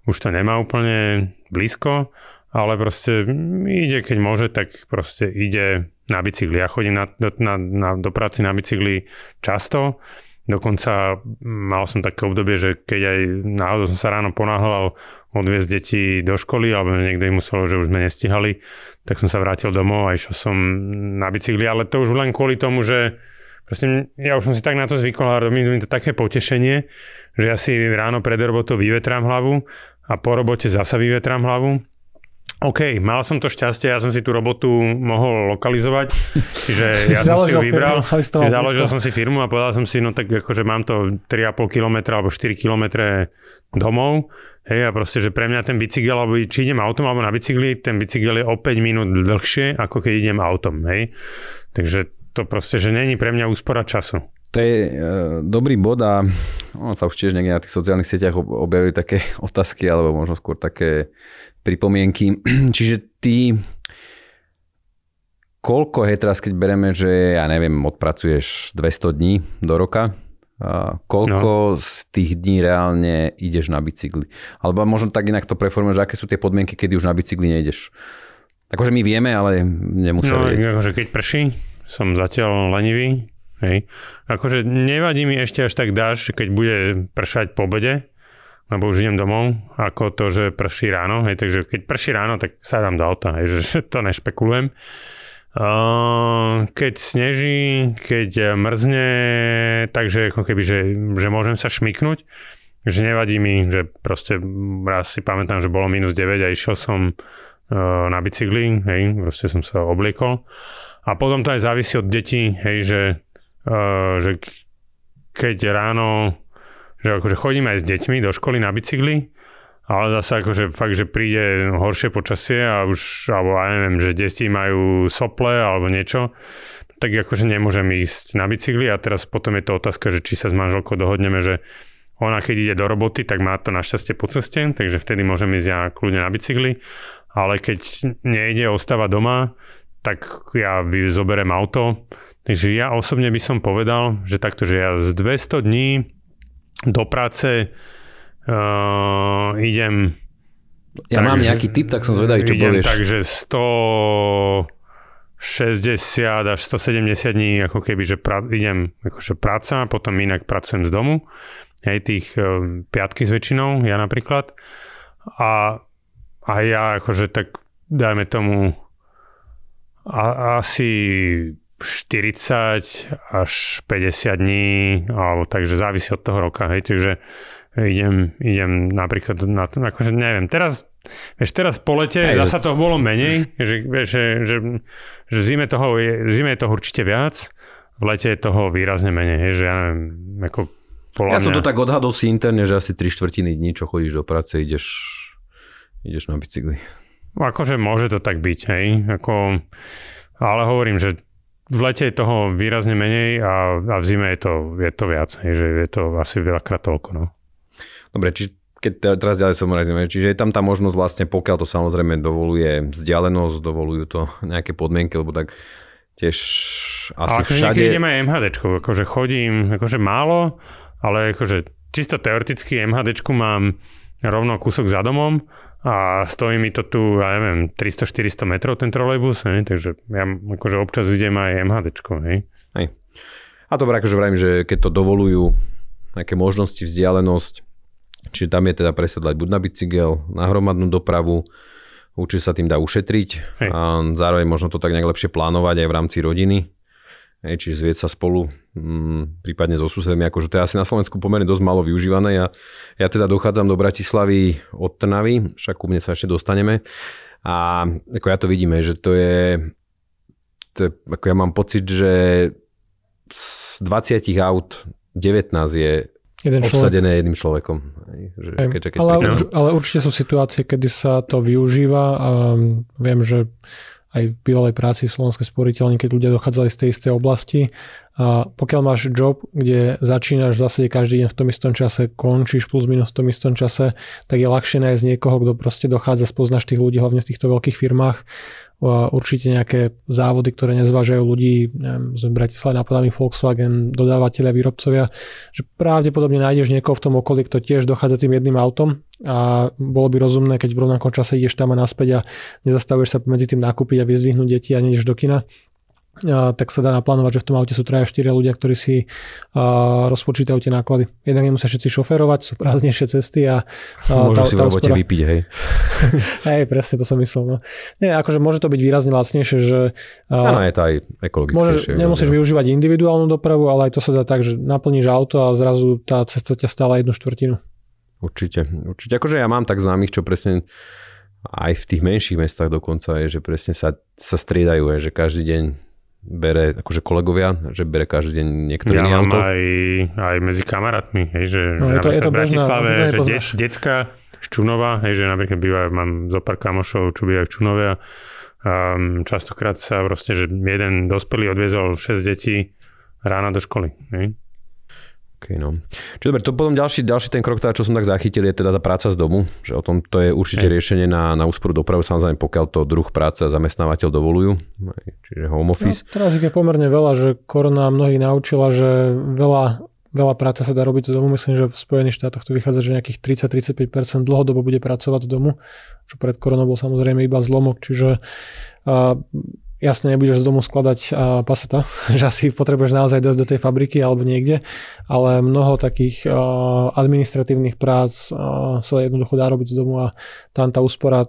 už to nemá úplne blízko, ale proste ide, keď môže, tak proste ide na bicykli. Ja chodím na, na, na, do práci na bicykli často, Dokonca mal som také obdobie, že keď aj náhodou som sa ráno ponáhľal odviezť deti do školy, alebo niekto im musel, že už sme nestihali, tak som sa vrátil domov a išiel som na bicykli, ale to už len kvôli tomu, že proste ja už som si tak na to zvykol a robím mi to také potešenie, že ja si ráno pred robotou vyvetrám hlavu a po robote zasa vyvetrám hlavu OK, mal som to šťastie, ja som si tú robotu mohol lokalizovať, čiže ja som si ju vybral, firmu, založil som si firmu a povedal som si, no tak akože mám to 3,5 km alebo 4 km domov, hej, a proste, že pre mňa ten bicykel, alebo či idem autom alebo na bicykli, ten bicykel je o 5 minút dlhšie, ako keď idem autom, hej. Takže to proste, že není pre mňa úspora času. To je e, dobrý bod a on sa už tiež niekde na tých sociálnych sieťach objavili také otázky, alebo možno skôr také pripomienky. Čiže ty koľko je teraz, keď bereme, že ja neviem, odpracuješ 200 dní do roka, a koľko no. z tých dní reálne ideš na bicykli? Alebo možno tak inak to preformuješ, aké sú tie podmienky, kedy už na bicykli nejdeš? Akože my vieme, ale nemusíme no, vedieť. Akože keď prší, som zatiaľ lenivý. Hej. Akože nevadí mi ešte až tak dáš, keď bude pršať po obede, lebo už idem domov, ako to, že prší ráno. Hej, takže keď prší ráno, tak sa dám do auta, hej, že to nešpekulujem. Uh, keď sneží, keď mrzne, takže ako keby, že, že môžem sa šmiknúť, že nevadí mi, že proste raz si pamätám, že bolo minus 9 a išiel som uh, na bicykli, hej, proste som sa obliekol. A potom to aj závisí od detí, hej, že, uh, že keď ráno že akože chodím aj s deťmi do školy na bicykli, ale zase akože fakt, že príde horšie počasie a už, alebo ja neviem, že deti majú sople alebo niečo, tak akože nemôžem ísť na bicykli a teraz potom je to otázka, že či sa s manželkou dohodneme, že ona keď ide do roboty, tak má to našťastie po ceste, takže vtedy môžem ísť ja kľudne na bicykli, ale keď nejde, ostáva doma, tak ja zoberiem auto. Takže ja osobne by som povedal, že takto, že ja z 200 dní do práce uh, idem... Ja tak, mám nejaký tip, tak som zvedavý, čo idem, povieš. Takže 160 až 170 dní, ako keby, že pra, idem akože práca, potom inak pracujem z domu. hej, tých um, piatky s väčšinou, ja napríklad. A, a ja akože tak dajme tomu a, asi 40 až 50 dní, alebo takže závisí od toho roka, hej, takže idem, idem napríklad na to, akože neviem, teraz, vieš, teraz po lete hej, zasa toho bolo menej, že, že, že, že v zime toho, je, v zime je toho určite viac, v lete je toho výrazne menej, hej, že ja neviem, ako ja som to tak odhadol si interne, že asi 3 štvrtiny dní, čo chodíš do práce, ideš, ideš na bicykli. Akože môže to tak byť, hej. Ako, ale hovorím, že v lete je toho výrazne menej a, a v zime je to, je to viac, že je to asi veľakrát toľko. No. Dobre, či, keď teraz ďalej som razíme, čiže je tam tá možnosť vlastne, pokiaľ to samozrejme dovoluje vzdialenosť, dovolujú to nejaké podmienky, lebo tak tiež asi ale všade... Ale idem aj MHD, akože chodím akože málo, ale akože čisto teoreticky MHD mám rovno kúsok za domom a stojí mi to tu, ja neviem, 300-400 metrov ten trolejbus, hej, takže ja akože občas idem aj MHD, hej. hej. A to akože vravím, že keď to dovolujú nejaké možnosti, vzdialenosť, čiže tam je teda presedlať buď na bicykel, na hromadnú dopravu, určite sa tým dá ušetriť hej. a zároveň možno to tak nejak lepšie plánovať aj v rámci rodiny, Hej, čiže zvieť sa spolu, prípadne so susedmi, akože to je asi na Slovensku pomerne dosť malo využívané. Ja, ja teda dochádzam do Bratislavy od Trnavy, však ku mne sa ešte dostaneme. A ako ja to vidíme, že to je, to je ako ja mám pocit, že z 20 aut 19 je Jeden obsadené človek. jedným človekom. Že, keď, keď ale, ale určite sú situácie, kedy sa to využíva a viem, že aj v bývalej práci v Slovenskej sporiteľni, keď ľudia dochádzali z tej istej oblasti. A pokiaľ máš job, kde začínaš v zásade každý deň v tom istom čase, končíš plus minus v tom istom čase, tak je ľahšie nájsť niekoho, kto proste dochádza, spoznáš tých ľudí, hlavne v týchto veľkých firmách. Určite nejaké závody, ktoré nezvážajú ľudí, neviem, z Bratislava napadá mi Volkswagen, dodávateľia, výrobcovia, že pravdepodobne nájdeš niekoho v tom okolí, kto tiež dochádza tým jedným autom. A bolo by rozumné, keď v rovnakom čase ideš tam a naspäť a nezastavuješ sa medzi tým nakúpiť a vyzvihnúť deti a nejdeš do kina, tak sa dá naplánovať, že v tom aute sú 3 4 ľudia, ktorí si uh, rozpočítajú tie náklady. Jednak nemusia všetci šoferovať, sú prázdnejšie cesty a... Uh, Môžu tá, si v robote úspora... vypiť, hej. hej, presne to som myslel. No. Nie, akože môže to byť výrazne lacnejšie, že... Uh, Áno, je to aj ekologickejšie. Môže, nemusíš využívať individuálnu dopravu, ale aj to sa dá tak, že naplníš auto a zrazu tá cesta ťa stála jednu štvrtinu. Určite, určite. Akože ja mám tak známych, čo presne aj v tých menších mestách dokonca je, že presne sa, sa striedajú, je, že každý deň bere akože kolegovia, že bere každý deň niektorý ja auto? aj, aj medzi kamarátmi, hej, že, no, je to, je to v Bratislave, bežná, že de, decka z Čunova, hej, že napríklad bývajú, mám zo pár kamošov, čo bývajú v Čunove a um, častokrát sa proste, že jeden dospelý odviezol 6 detí ráno do školy. Hej. Okay, no. Čiže dobre, to potom ďalší, ďalší ten krok, teda, čo som tak zachytil, je teda tá práca z domu, že o tom to je určite hey. riešenie na, na úsporu dopravu, samozrejme pokiaľ to druh práce a zamestnávateľ dovolujú, čiže home office. No, teraz je pomerne veľa, že korona mnohých naučila, že veľa, veľa práce sa dá robiť z domu. Myslím, že v Spojených štátoch to vychádza, že nejakých 30-35% dlhodobo bude pracovať z domu, čo pred koronou bol samozrejme iba zlomok, čiže uh, jasne nebudeš z domu skladať uh, paseta, že asi potrebuješ naozaj dosť do tej fabriky alebo niekde, ale mnoho takých administratívnych prác uh, sa jednoducho dá robiť z domu a tam tá úspora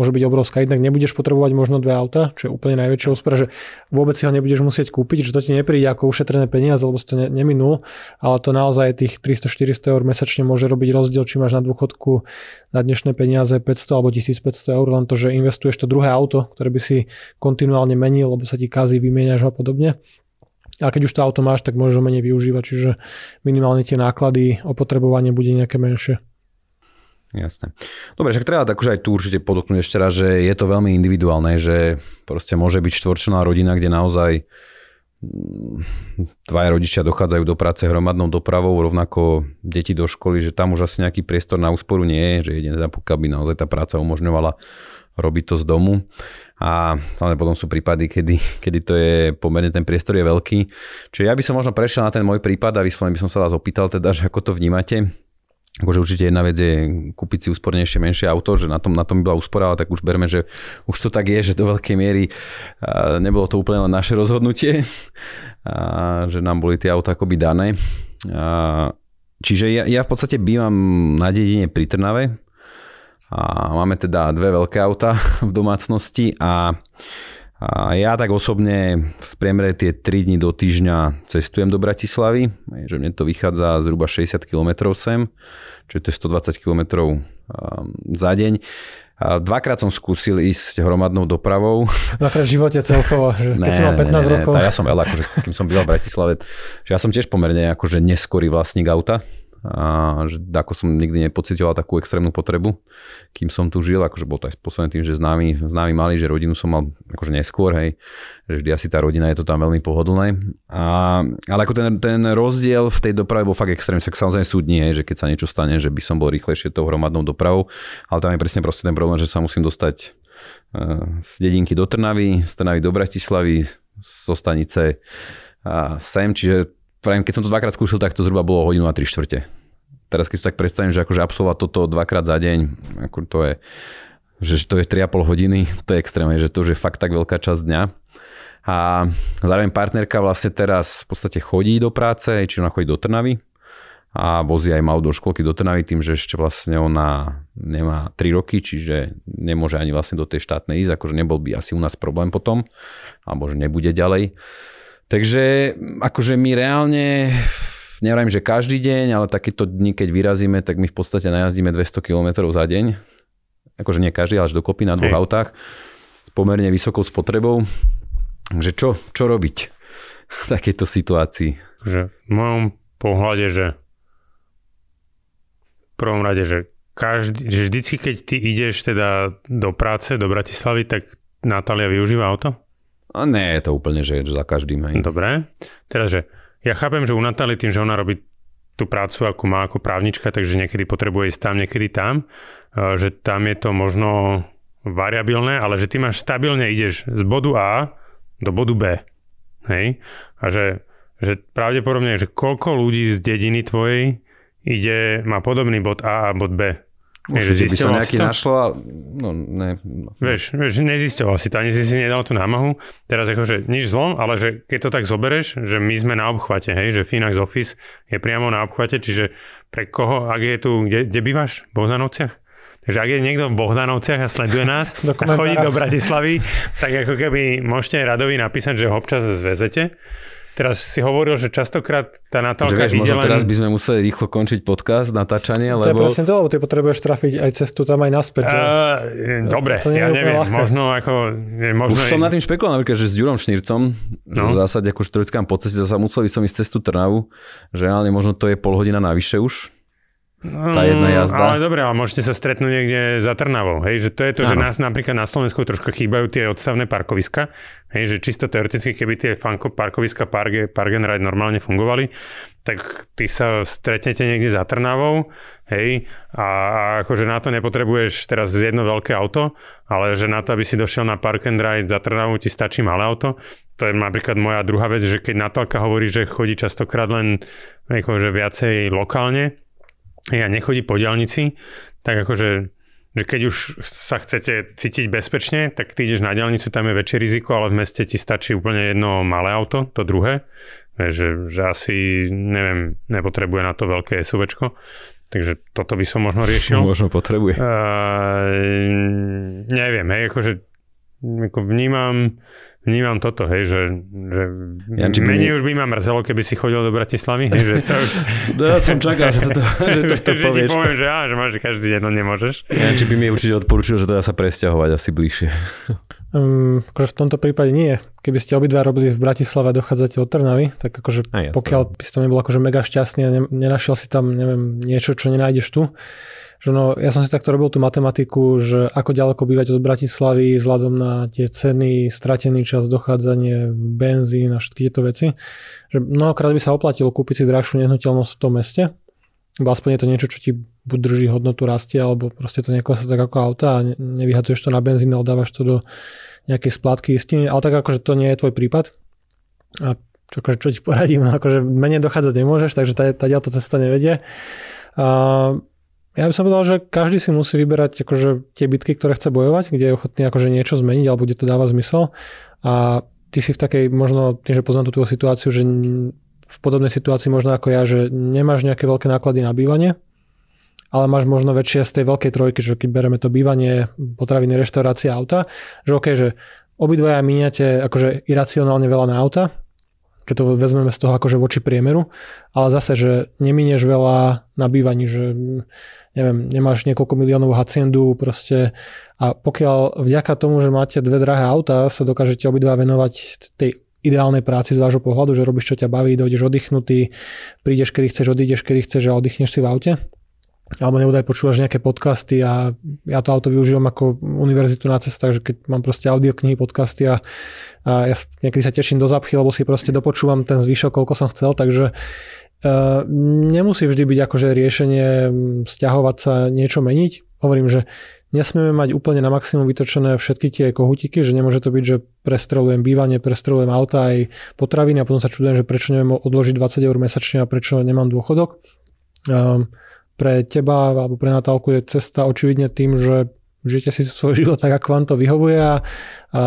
môže byť obrovská. Jednak nebudeš potrebovať možno dve auta, čo je úplne najväčšia úspora, že vôbec si ho nebudeš musieť kúpiť, že to ti nepríde ako ušetrené peniaze, lebo si to ne, neminul, ale to naozaj tých 300-400 eur mesačne môže robiť rozdiel, či máš na dôchodku na dnešné peniaze 500 alebo 1500 eur, len to, že investuješ to druhé auto, ktoré by si kontinuálne menil, lebo sa ti kazí, vymieňaš a podobne. A keď už to auto máš, tak môžeš ho menej využívať, čiže minimálne tie náklady, opotrebovanie bude nejaké menšie. Jasné. Dobre, však treba akože aj tu určite podotknúť ešte raz, že je to veľmi individuálne, že proste môže byť štvorčlená rodina, kde naozaj mm, dvaja rodičia dochádzajú do práce hromadnou dopravou, rovnako deti do školy, že tam už asi nejaký priestor na úsporu nie je, že jedine teda pokiaľ by naozaj tá práca umožňovala robiť to z domu. A samozrejme potom sú prípady, kedy, kedy to je pomerne ten priestor je veľký. Čiže ja by som možno prešiel na ten môj prípad a vyslovene by som sa vás opýtal teda, že ako to vnímate Akože určite jedna vec je kúpiť si úspornejšie menšie auto, že na tom, na tom by bola úspora, ale tak už berme, že už to tak je, že do veľkej miery nebolo to úplne len naše rozhodnutie, a že nám boli tie auta akoby dané. A čiže ja, ja v podstate bývam na dedine pri Trnave a máme teda dve veľké auta v domácnosti a a ja tak osobne v priemere tie 3 dní do týždňa cestujem do Bratislavy, že mne to vychádza zhruba 60 km sem, čiže to je 120 km za deň. A dvakrát som skúsil ísť hromadnou dopravou. Dvakrát v živote celkovo, že keď ne, som mal 15 ne, rokov. Ne, ja som veľa, akože, kým som býval v Bratislave, že ja som tiež pomerne akože neskorý vlastník auta, a že ako som nikdy nepocitoval takú extrémnu potrebu, kým som tu žil, akože bol to aj spôsobené tým, že známi, známi mali, že rodinu som mal akože neskôr, hej, že vždy asi tá rodina je to tam veľmi pohodlné. A, ale ako ten, ten rozdiel v tej doprave bol fakt extrémny, tak samozrejme súd nie, že keď sa niečo stane, že by som bol rýchlejšie tou hromadnou dopravou, ale tam je presne proste ten problém, že sa musím dostať uh, z dedinky do Trnavy, z Trnavy do Bratislavy, zo stanice a sem, čiže Pravím, keď som to dvakrát skúšal, tak to zhruba bolo hodinu a tri štvrte. Teraz keď si tak predstavím, že akože absolvovať toto dvakrát za deň, ako to je, že to je 3,5 hodiny, to je extrémne, že to už je fakt tak veľká časť dňa. A zároveň partnerka vlastne teraz v podstate chodí do práce, či ona chodí do Trnavy a vozí aj malú do školky do Trnavy tým, že ešte vlastne ona nemá 3 roky, čiže nemôže ani vlastne do tej štátnej ísť, akože nebol by asi u nás problém potom, alebo že nebude ďalej. Takže akože my reálne, neviem, že každý deň, ale takéto dni, keď vyrazíme, tak my v podstate najazdíme 200 km za deň. Akože nie každý, ale až dokopy na dvoch Hej. autách s pomerne vysokou spotrebou. Takže čo, čo robiť v takejto situácii? Že v mojom pohľade, že v prvom rade, že každý, že vždycky, keď ty ideš teda do práce, do Bratislavy, tak Natália využíva auto? A nie je to úplne, že za každým. Hej. Dobre. Teraz, že ja chápem, že u Natálie tým, že ona robí tú prácu, ako má ako právnička, takže niekedy potrebuje ísť tam, niekedy tam, e, že tam je to možno variabilné, ale že ty máš stabilne, ideš z bodu A do bodu B. Hej? A že, že pravdepodobne, že koľko ľudí z dediny tvojej ide, má podobný bod A a bod B. Už že by sa nejaký to? našlo, ale no ne. Vieš, vieš, nezisťoval si to, ani si si nedal tú námahu. Teraz akože nič zlom, ale že keď to tak zobereš, že my sme na obchvate, hej, že Finax Office je priamo na obchvate, čiže pre koho, ak je tu, kde, kde bývaš? V Bohdanovciach? Takže ak je niekto v Bohdanovciach a sleduje nás a chodí do Bratislavy, tak ako keby môžete Radovi napísať, že ho občas zvezete. Teraz si hovoril, že častokrát tá Natálka vieš, ide možno len... teraz by sme museli rýchlo končiť podcast, natáčanie, lebo... To je presne to, lebo ty potrebuješ trafiť aj cestu tam aj naspäť. Že... Uh, dobre, to, to ja neviem, ľahké. možno ako... Možno Už som na tým špekuloval, napríklad, že s Ďurom Šnírcom, no. v zásade ako štrojskám po ceste, zase musel by som ísť cestu Trnavu, že reálne možno to je pol hodina navyše už tá jedna mm, jazda. Ale dobre, ale môžete sa stretnúť niekde za Trnavou. Hej, že to je to, ano. že nás napríklad na Slovensku trošku chýbajú tie odstavné parkoviska. Hej, že čisto teoreticky, keby tie fanko parkoviska Park, Park and Ride normálne fungovali, tak ty sa stretnete niekde za Trnavou, hej, a, a akože na to nepotrebuješ teraz jedno veľké auto, ale že na to, aby si došiel na Park and Ride za Trnavou, ti stačí malé auto. To je napríklad moja druhá vec, že keď Natálka hovorí, že chodí častokrát len akože viacej lokálne, a nechodí po diálnici, tak akože že keď už sa chcete cítiť bezpečne, tak ty ideš na diálnicu, tam je väčšie riziko, ale v meste ti stačí úplne jedno malé auto, to druhé. Že, že asi, neviem, nepotrebuje na to veľké SUVčko. Takže toto by som možno riešil. Možno potrebuje. Uh, neviem, hej, akože ako vnímam, vnímam toto, hej, že, že Janči, menej mi... už by ma mrzelo, keby si chodil do Bratislavy. Hej, že to už... no, ja som čakal, že toto, že to, to povieš. Že poviem, že, á, že máš každý deň, no nemôžeš. Janči by mi určite odporučil, že teda sa presťahovať asi bližšie. Um, akože v tomto prípade nie. Keby ste obidva robili v Bratislave a dochádzate od Trnavy, tak akože pokiaľ by si tam nebol akože mega šťastný a ne, nenašiel si tam neviem, niečo, čo nenájdeš tu, že no, ja som si takto robil tú matematiku, že ako ďaleko bývať od Bratislavy vzhľadom na tie ceny, stratený čas, dochádzanie, benzín a všetky tieto veci, že mnohokrát by sa oplatilo kúpiť si drahšiu nehnuteľnosť v tom meste, lebo aspoň je to niečo, čo ti buď drží hodnotu rastie, alebo proste to neklesá tak ako auta a nevyhadzuješ to na benzín a oddávaš to do nejakej splátky istiny, ale tak akože to nie je tvoj prípad. A čo, akože, čo ti poradím, akože menej dochádzať nemôžeš, takže tá, tá to cesta nevedie. A ja by som povedal, že každý si musí vyberať akože tie bitky, ktoré chce bojovať, kde je ochotný akože niečo zmeniť alebo kde to dáva zmysel. A ty si v takej, možno tým, že poznám tú situáciu, že v podobnej situácii možno ako ja, že nemáš nejaké veľké náklady na bývanie, ale máš možno väčšie z tej veľkej trojky, že keď bereme to bývanie, potraviny, reštaurácie, auta, že OK, že obidvaja míňate akože iracionálne veľa na auta, keď to vezmeme z toho akože voči priemeru, ale zase, že neminieš veľa na bývaní, že neviem, nemáš niekoľko miliónov haciendu proste a pokiaľ vďaka tomu, že máte dve drahé auta, sa dokážete obidva venovať tej ideálnej práci z vášho pohľadu, že robíš, čo ťa baví, dojdeš oddychnutý, prídeš, kedy chceš, odídeš, kedy chceš a oddychneš si v aute. Alebo nebudaj počúvaš nejaké podcasty a ja to auto využívam ako univerzitu na cestách, že keď mám proste audioknihy, podcasty a, a ja niekedy sa teším do zapchy, lebo si proste dopočúvam ten zvyšok, koľko som chcel, takže uh, nemusí vždy byť akože riešenie stiahovať sa, niečo meniť. Hovorím, že nesmieme mať úplne na maximum vytočené všetky tie kohutiky, že nemôže to byť, že prestrelujem bývanie, prestrelujem auta aj potraviny a potom sa čudujem, že prečo neviem odložiť 20 eur mesačne a prečo nemám dôchodok. Um, pre teba alebo pre Natálku je cesta očividne tým, že žijete si svoj život tak, ako vám to vyhovuje a, a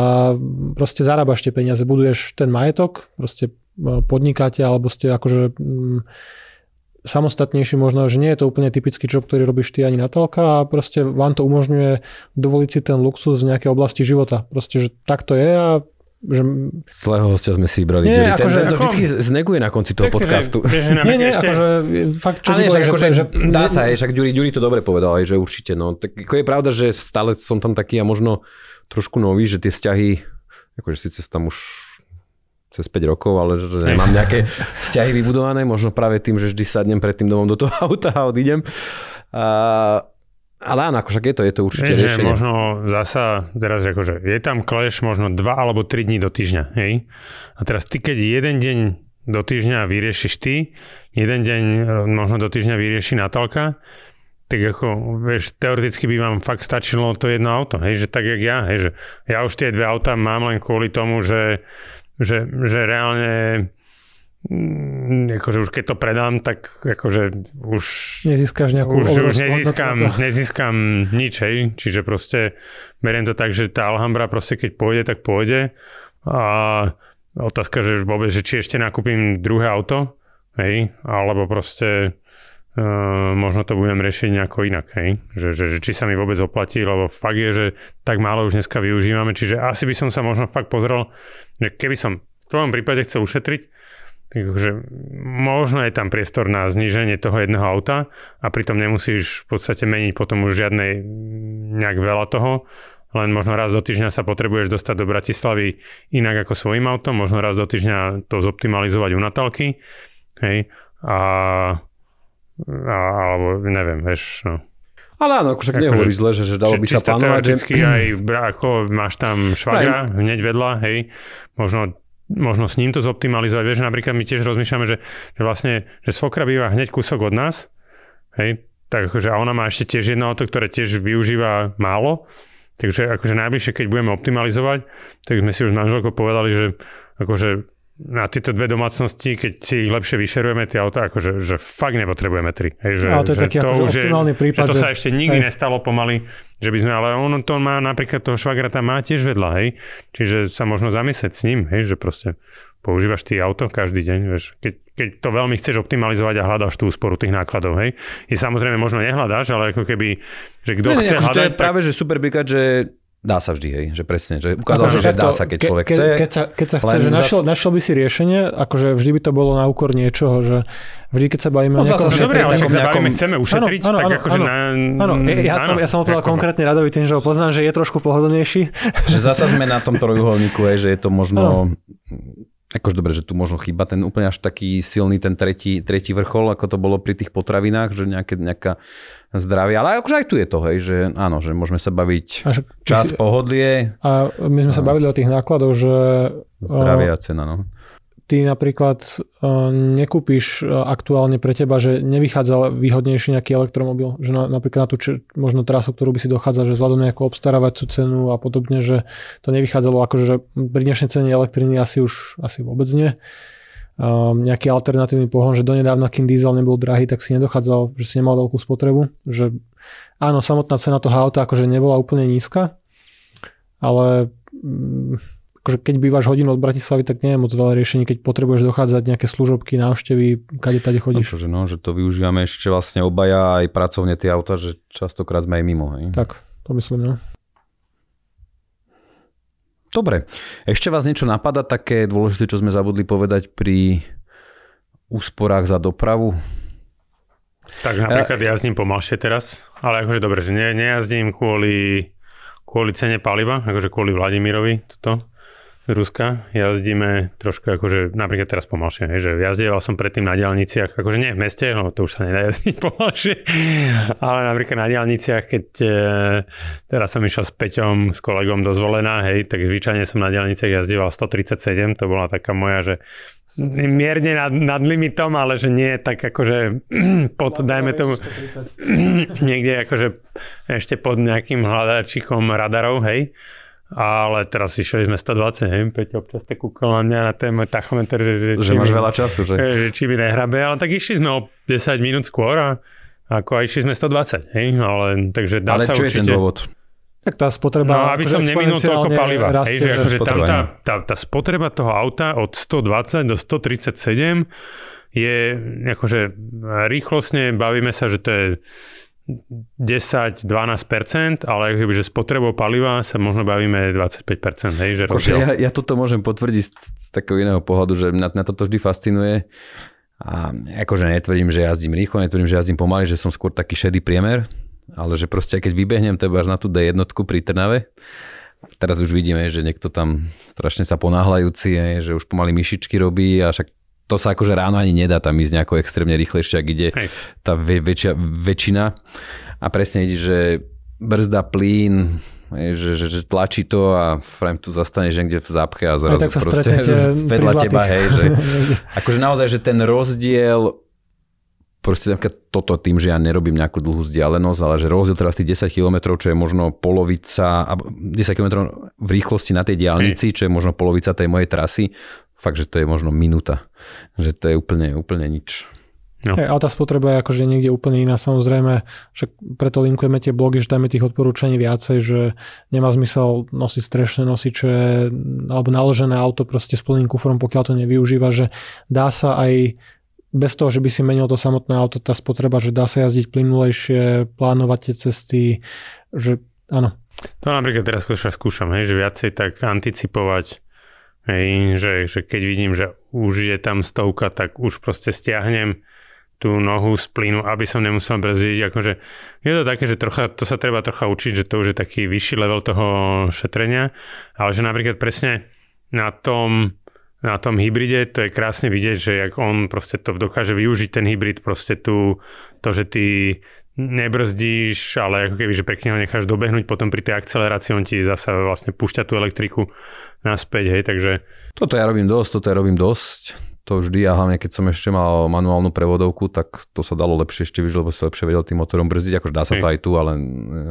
proste zarábaš tie peniaze, buduješ ten majetok, proste e, podnikáte alebo ste akože mm, samostatnejší možno, že nie je to úplne typický job, ktorý robíš ty ani Natálka a proste vám to umožňuje dovoliť si ten luxus v nejakej oblasti života. Proste, že tak to je a že... Zlého hostia sme si vybrali. Nie, ten, akože, ten to vždy zneguje na konci toho podcastu. nie, nie, akože fakt, čo Ale, že, akože, že, dá sa, aj, však Ďuri, Ďuri to dobre povedal, aj, že určite. No, tak ako je pravda, že stále som tam taký a možno trošku nový, že tie vzťahy, akože síce tam už cez 5 rokov, ale že nemám nejaké vzťahy vybudované, možno práve tým, že vždy sadnem pred tým domom do toho auta a odídem. A, ale áno, akože je to, je to určite Vieš, riešenie. možno zasa, teraz akože, je tam kleš možno 2 alebo 3 dní do týždňa, hej? A teraz ty, keď jeden deň do týždňa vyriešiš ty, jeden deň e, možno do týždňa vyrieši Natálka, tak ako, vieš, teoreticky by vám fakt stačilo to jedno auto, hej, že tak jak ja, hej, že ja už tie dve auta mám len kvôli tomu, že že, že reálne akože už keď to predám, tak akože už... Nezískaš nejakú... Už, už nezískam, nezískam nič, hej. Čiže proste beriem to tak, že tá Alhambra proste keď pôjde, tak pôjde. A otázka, že vôbec, že či ešte nakúpim druhé auto, hej, alebo proste Uh, možno to budem riešiť nejako inak, hej? Že, že, že či sa mi vôbec oplatí, lebo fakt je, že tak málo už dneska využívame, čiže asi by som sa možno fakt pozrel, že keby som v tvojom prípade chcel ušetriť, takže možno je tam priestor na zníženie toho jedného auta a pritom nemusíš v podstate meniť potom už žiadnej nejak veľa toho, len možno raz do týždňa sa potrebuješ dostať do Bratislavy inak ako svojim autom, možno raz do týždňa to zoptimalizovať u Natálky, hej, a a, alebo neviem, vieš, no. Ale áno, však ako nehovorí zle, že, že dalo by sa plánovať. Že... aj, ako máš tam švagra hneď vedľa, hej, možno možno s ním to zoptimalizovať. Vieš, napríklad my tiež rozmýšľame, že, že vlastne, že svokra býva hneď kúsok od nás, hej, tak akože, a ona má ešte tiež jedno auto, ktoré tiež využíva málo, takže akože najbližšie, keď budeme optimalizovať, tak sme si už manželko povedali, že akože na tieto dve domácnosti, keď si ich lepšie vyšerujeme tie auta, akože že fakt nepotrebujeme tri. Hej, že, ale to je že taký to akože optimálny je, prípad. Že to že... sa ešte nikdy hej. nestalo pomaly, že by sme, ale on to má napríklad toho švagra tam má tiež vedľa, hej. Čiže sa možno zamyslieť s ním, hej, že proste používaš ty auto každý deň, vieš. Keď, keď to veľmi chceš optimalizovať a hľadáš tú úsporu tých nákladov, hej. Je samozrejme možno nehľadáš, ale ako keby, že kto chce hľadať... To je práve, že super príklad, že Dá sa vždy, hej, že presne, že ukázal sa, že dá sa, keď človek ke, chce. Keď sa, keď sa chce, že našiel, zas... našiel by si riešenie, akože vždy by to bolo na úkor niečoho, že vždy, keď sa bavíme no, o nejakom... Dobre, ale keď sa bavíme, chceme ušetriť, áno, áno, tak akože na... Áno, ja, som, ja som o to konkrétne radový tým, že ho poznám, že je trošku pohodlnejší. Že zasa sme na tom trojuholníku, že je to možno... Akože dobre, že tu možno chýba ten úplne až taký silný ten tretí, tretí vrchol, ako to bolo pri tých potravinách, že nejaké, nejaká zdravie. Ale akože aj tu je to, hej, že áno, že môžeme sa baviť Až, čas, si, pohodlie. A my sme sa bavili o tých nákladoch, že... Zdravie a cena, no ty napríklad uh, nekúpiš uh, aktuálne pre teba, že nevychádza výhodnejší nejaký elektromobil, že na, napríklad na tú či, možno trasu, ktorú by si dochádzal, že vzhľadom nejakú obstarávacú cenu a podobne, že to nevychádzalo akože že pri dnešnej cene elektriny asi už asi vôbec nie. Um, nejaký alternatívny pohon, že donedávna, kým diesel nebol drahý, tak si nedochádzal, že si nemal veľkú spotrebu, že áno, samotná cena toho auta akože nebola úplne nízka, ale akože keď bývaš hodinu od Bratislavy, tak nie je moc veľa riešení, keď potrebuješ dochádzať nejaké služobky, návštevy, kade tade chodíš. No, že, no, že to využívame ešte vlastne obaja aj pracovne tie auta, že častokrát sme aj mimo. Hej? Tak, to myslím, no. Dobre, ešte vás niečo napadá také dôležité, čo sme zabudli povedať pri úsporách za dopravu? Tak napríklad ja... jazdím pomalšie teraz, ale akože dobre, že ne, nejazdím kvôli, kvôli cene paliva, akože kvôli Vladimirovi, toto Ruska. Jazdíme trošku akože napríklad teraz pomalšie, hej, že jazdieval som predtým na diálniciach, akože nie v meste, no to už sa nedá jazdiť pomalšie, ale napríklad na diálniciach, keď e, teraz som išiel s Peťom, s kolegom do Zvolená, hej, tak zvyčajne som na diálniciach jazdieval 137, to bola taká moja, že mierne nad, nad limitom, ale že nie tak akože pod, dajme tomu, niekde akože ešte pod nejakým hľadačikom radarov, hej ale teraz išli sme 120, hej, Peťo občas tak kúkal na mňa na ten tachometer, že, že, že máš mi, veľa času, že? že či mi nehrabe, ale tak išli sme o 10 minút skôr a ako aj išli sme 120, hej, ale takže dá ale sa čo určite... je ten dôvod? Tak tá spotreba... No, aby som neminul toľko paliva. Rastie, hej, že akože tam tá, tá, tá spotreba toho auta od 120 do 137 je akože rýchlosne bavíme sa, že to je 10-12%, ale že spotrebou paliva sa možno bavíme 25%. Hej, že Kože ja, ja toto môžem potvrdiť z, z takého iného pohľadu, že na, na toto vždy fascinuje. A akože netvrdím, že jazdím rýchlo, netvrdím, že jazdím pomaly, že som skôr taký šedý priemer, ale že proste keď vybehnem teba na tú D1 pri Trnave, teraz už vidíme, že niekto tam strašne sa ponáhľajúci, že už pomaly myšičky robí a však to sa akože ráno ani nedá tam ísť nejako extrémne rýchlejšie, ak ide Hej. tá väčšia, väčšina. A presne ide, že brzda, plyn, že, že, že tlačí to a frame tu zastaneš niekde v zápche a zrazu tak sa proste vedľa teba, hej, že akože naozaj, že ten rozdiel proste toto tým, že ja nerobím nejakú dlhú vzdialenosť, ale že rozdiel teraz tých 10 km, čo je možno polovica, 10 km v rýchlosti na tej diálnici, čo je možno polovica tej mojej trasy, fakt, že to je možno minúta. Že to je úplne, úplne nič. No. Hey, ale tá spotreba je akože niekde úplne iná. Samozrejme, že preto linkujeme tie blogy, že dajme tých odporúčaní viacej, že nemá zmysel nosiť strešné nosiče alebo naložené auto proste s plným kufrom, pokiaľ to nevyužíva, že dá sa aj bez toho, že by si menil to samotné auto, tá spotreba, že dá sa jazdiť plynulejšie, plánovať tie cesty, že áno. To napríklad teraz skúšam, hej, že viacej tak anticipovať Hej, že, že keď vidím, že už je tam stovka, tak už proste stiahnem tú nohu z plynu, aby som nemusel brzdiť. Akože je to také, že trocha, to sa treba trocha učiť, že to už je taký vyšší level toho šetrenia, ale že napríklad presne na tom, na tom hybride to je krásne vidieť, že jak on proste to dokáže využiť ten hybrid, proste tu, to, že ty nebrzdíš, ale ako keby, že pekne ho necháš dobehnúť, potom pri tej akcelerácii on ti zasa vlastne púšťa tú elektriku naspäť, hej, takže... Toto ja robím dosť, toto ja robím dosť, to vždy a hlavne keď som ešte mal manuálnu prevodovku, tak to sa dalo lepšie ešte vyžiť, lebo sa lepšie vedel tým motorom brzdiť, akože dá sa to aj tu, ale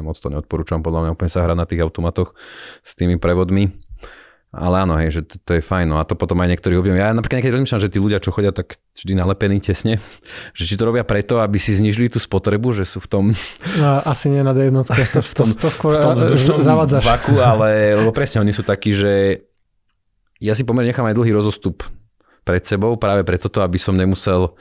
moc to neodporúčam, podľa mňa úplne sa hrať na tých automatoch s tými prevodmi. Ale áno, hej, že to, to je fajn. No a to potom aj niektorí objavujú. Ja napríklad niekedy rozmýšľam, že tí ľudia, čo chodia tak vždy nalepení tesne, že či to robia preto, aby si znižili tú spotrebu, že sú v tom... No, asi nie na D1, to, to, to, to skôr v tom zavádzaš. Vaku, ale lebo presne oni sú takí, že ja si pomerne nechám aj dlhý rozostup pred sebou, práve preto to, aby som nemusel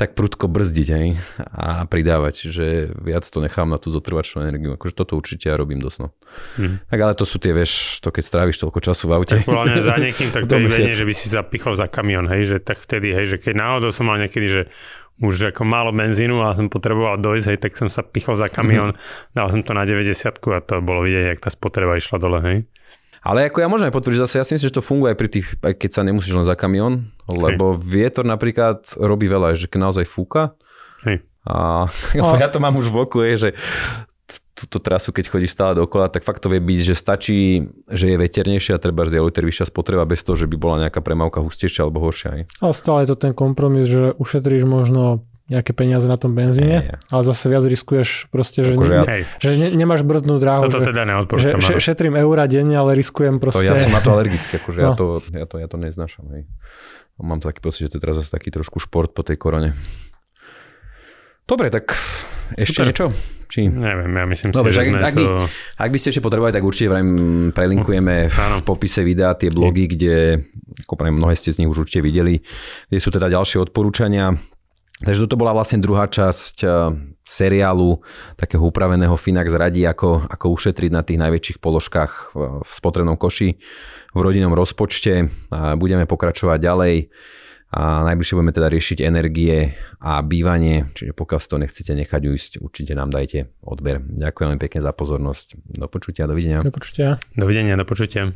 tak prudko brzdiť hej, a pridávať, že viac to nechám na tú zotrvačnú energiu. Akože toto určite ja robím dosť. No. Hmm. Tak ale to sú tie, vieš, to keď stráviš toľko času v aute. Tak za niekým, tak to je že by si zapichol za kamión, hej, že tak vtedy, hej, že keď náhodou som mal niekedy, že už ako málo benzínu a som potreboval dojsť, hej, tak som sa pichol za kamión, mm-hmm. dal som to na 90 a to bolo vidieť, jak tá spotreba išla dole, hej. Ale ako ja môžem aj potvrdiť, zase ja si myslím, že to funguje aj pri tých, aj keď sa nemusíš len za kamión, lebo Hej. vietor napríklad robí veľa, že keď naozaj fúka, Hej. A ja to mám už v oku, je, že túto trasu, keď chodíš stále dokola, tak fakt to vie byť, že stačí, že je veternejšia a treba je liter vyššia spotreba bez toho, že by bola nejaká premávka hustejšia alebo horšia. Ale stále je to ten kompromis, že ušetríš možno nejaké peniaze na tom benzíne, hey, ale zase viac riskuješ proste, že, akože ja... že ne, nemáš brzdnú dráhu. Toto že, teda neodporúčam. Že šetrím eura denne, ale riskujem proste... To ja som na to alergický, akože no. ja, to, ja, to, ja to neznášam. Hej. Mám taký pocit, že to je teraz zase taký trošku šport po tej korone. Dobre, tak ešte Super. niečo Či... Neviem, ja myslím Dobre, si, že ak, ak, by, ak by ste ešte potrebovali, tak určite vrajím, prelinkujeme v, v popise videa tie blogy, kde, ako pravím, mnohé ste z nich už určite videli, kde sú teda ďalšie odporúčania. Takže toto bola vlastne druhá časť eh, seriálu takého upraveného Finax radí, ako, ako ušetriť na tých najväčších položkách v spotrebnom koši v rodinnom rozpočte. Budeme pokračovať ďalej a najbližšie budeme teda riešiť energie a bývanie, čiže pokiaľ si to nechcete nechať ujsť, určite nám dajte odber. Ďakujem pekne za pozornosť. Do počutia, dovidenia. Do počutia. Dovidenia, do počutia.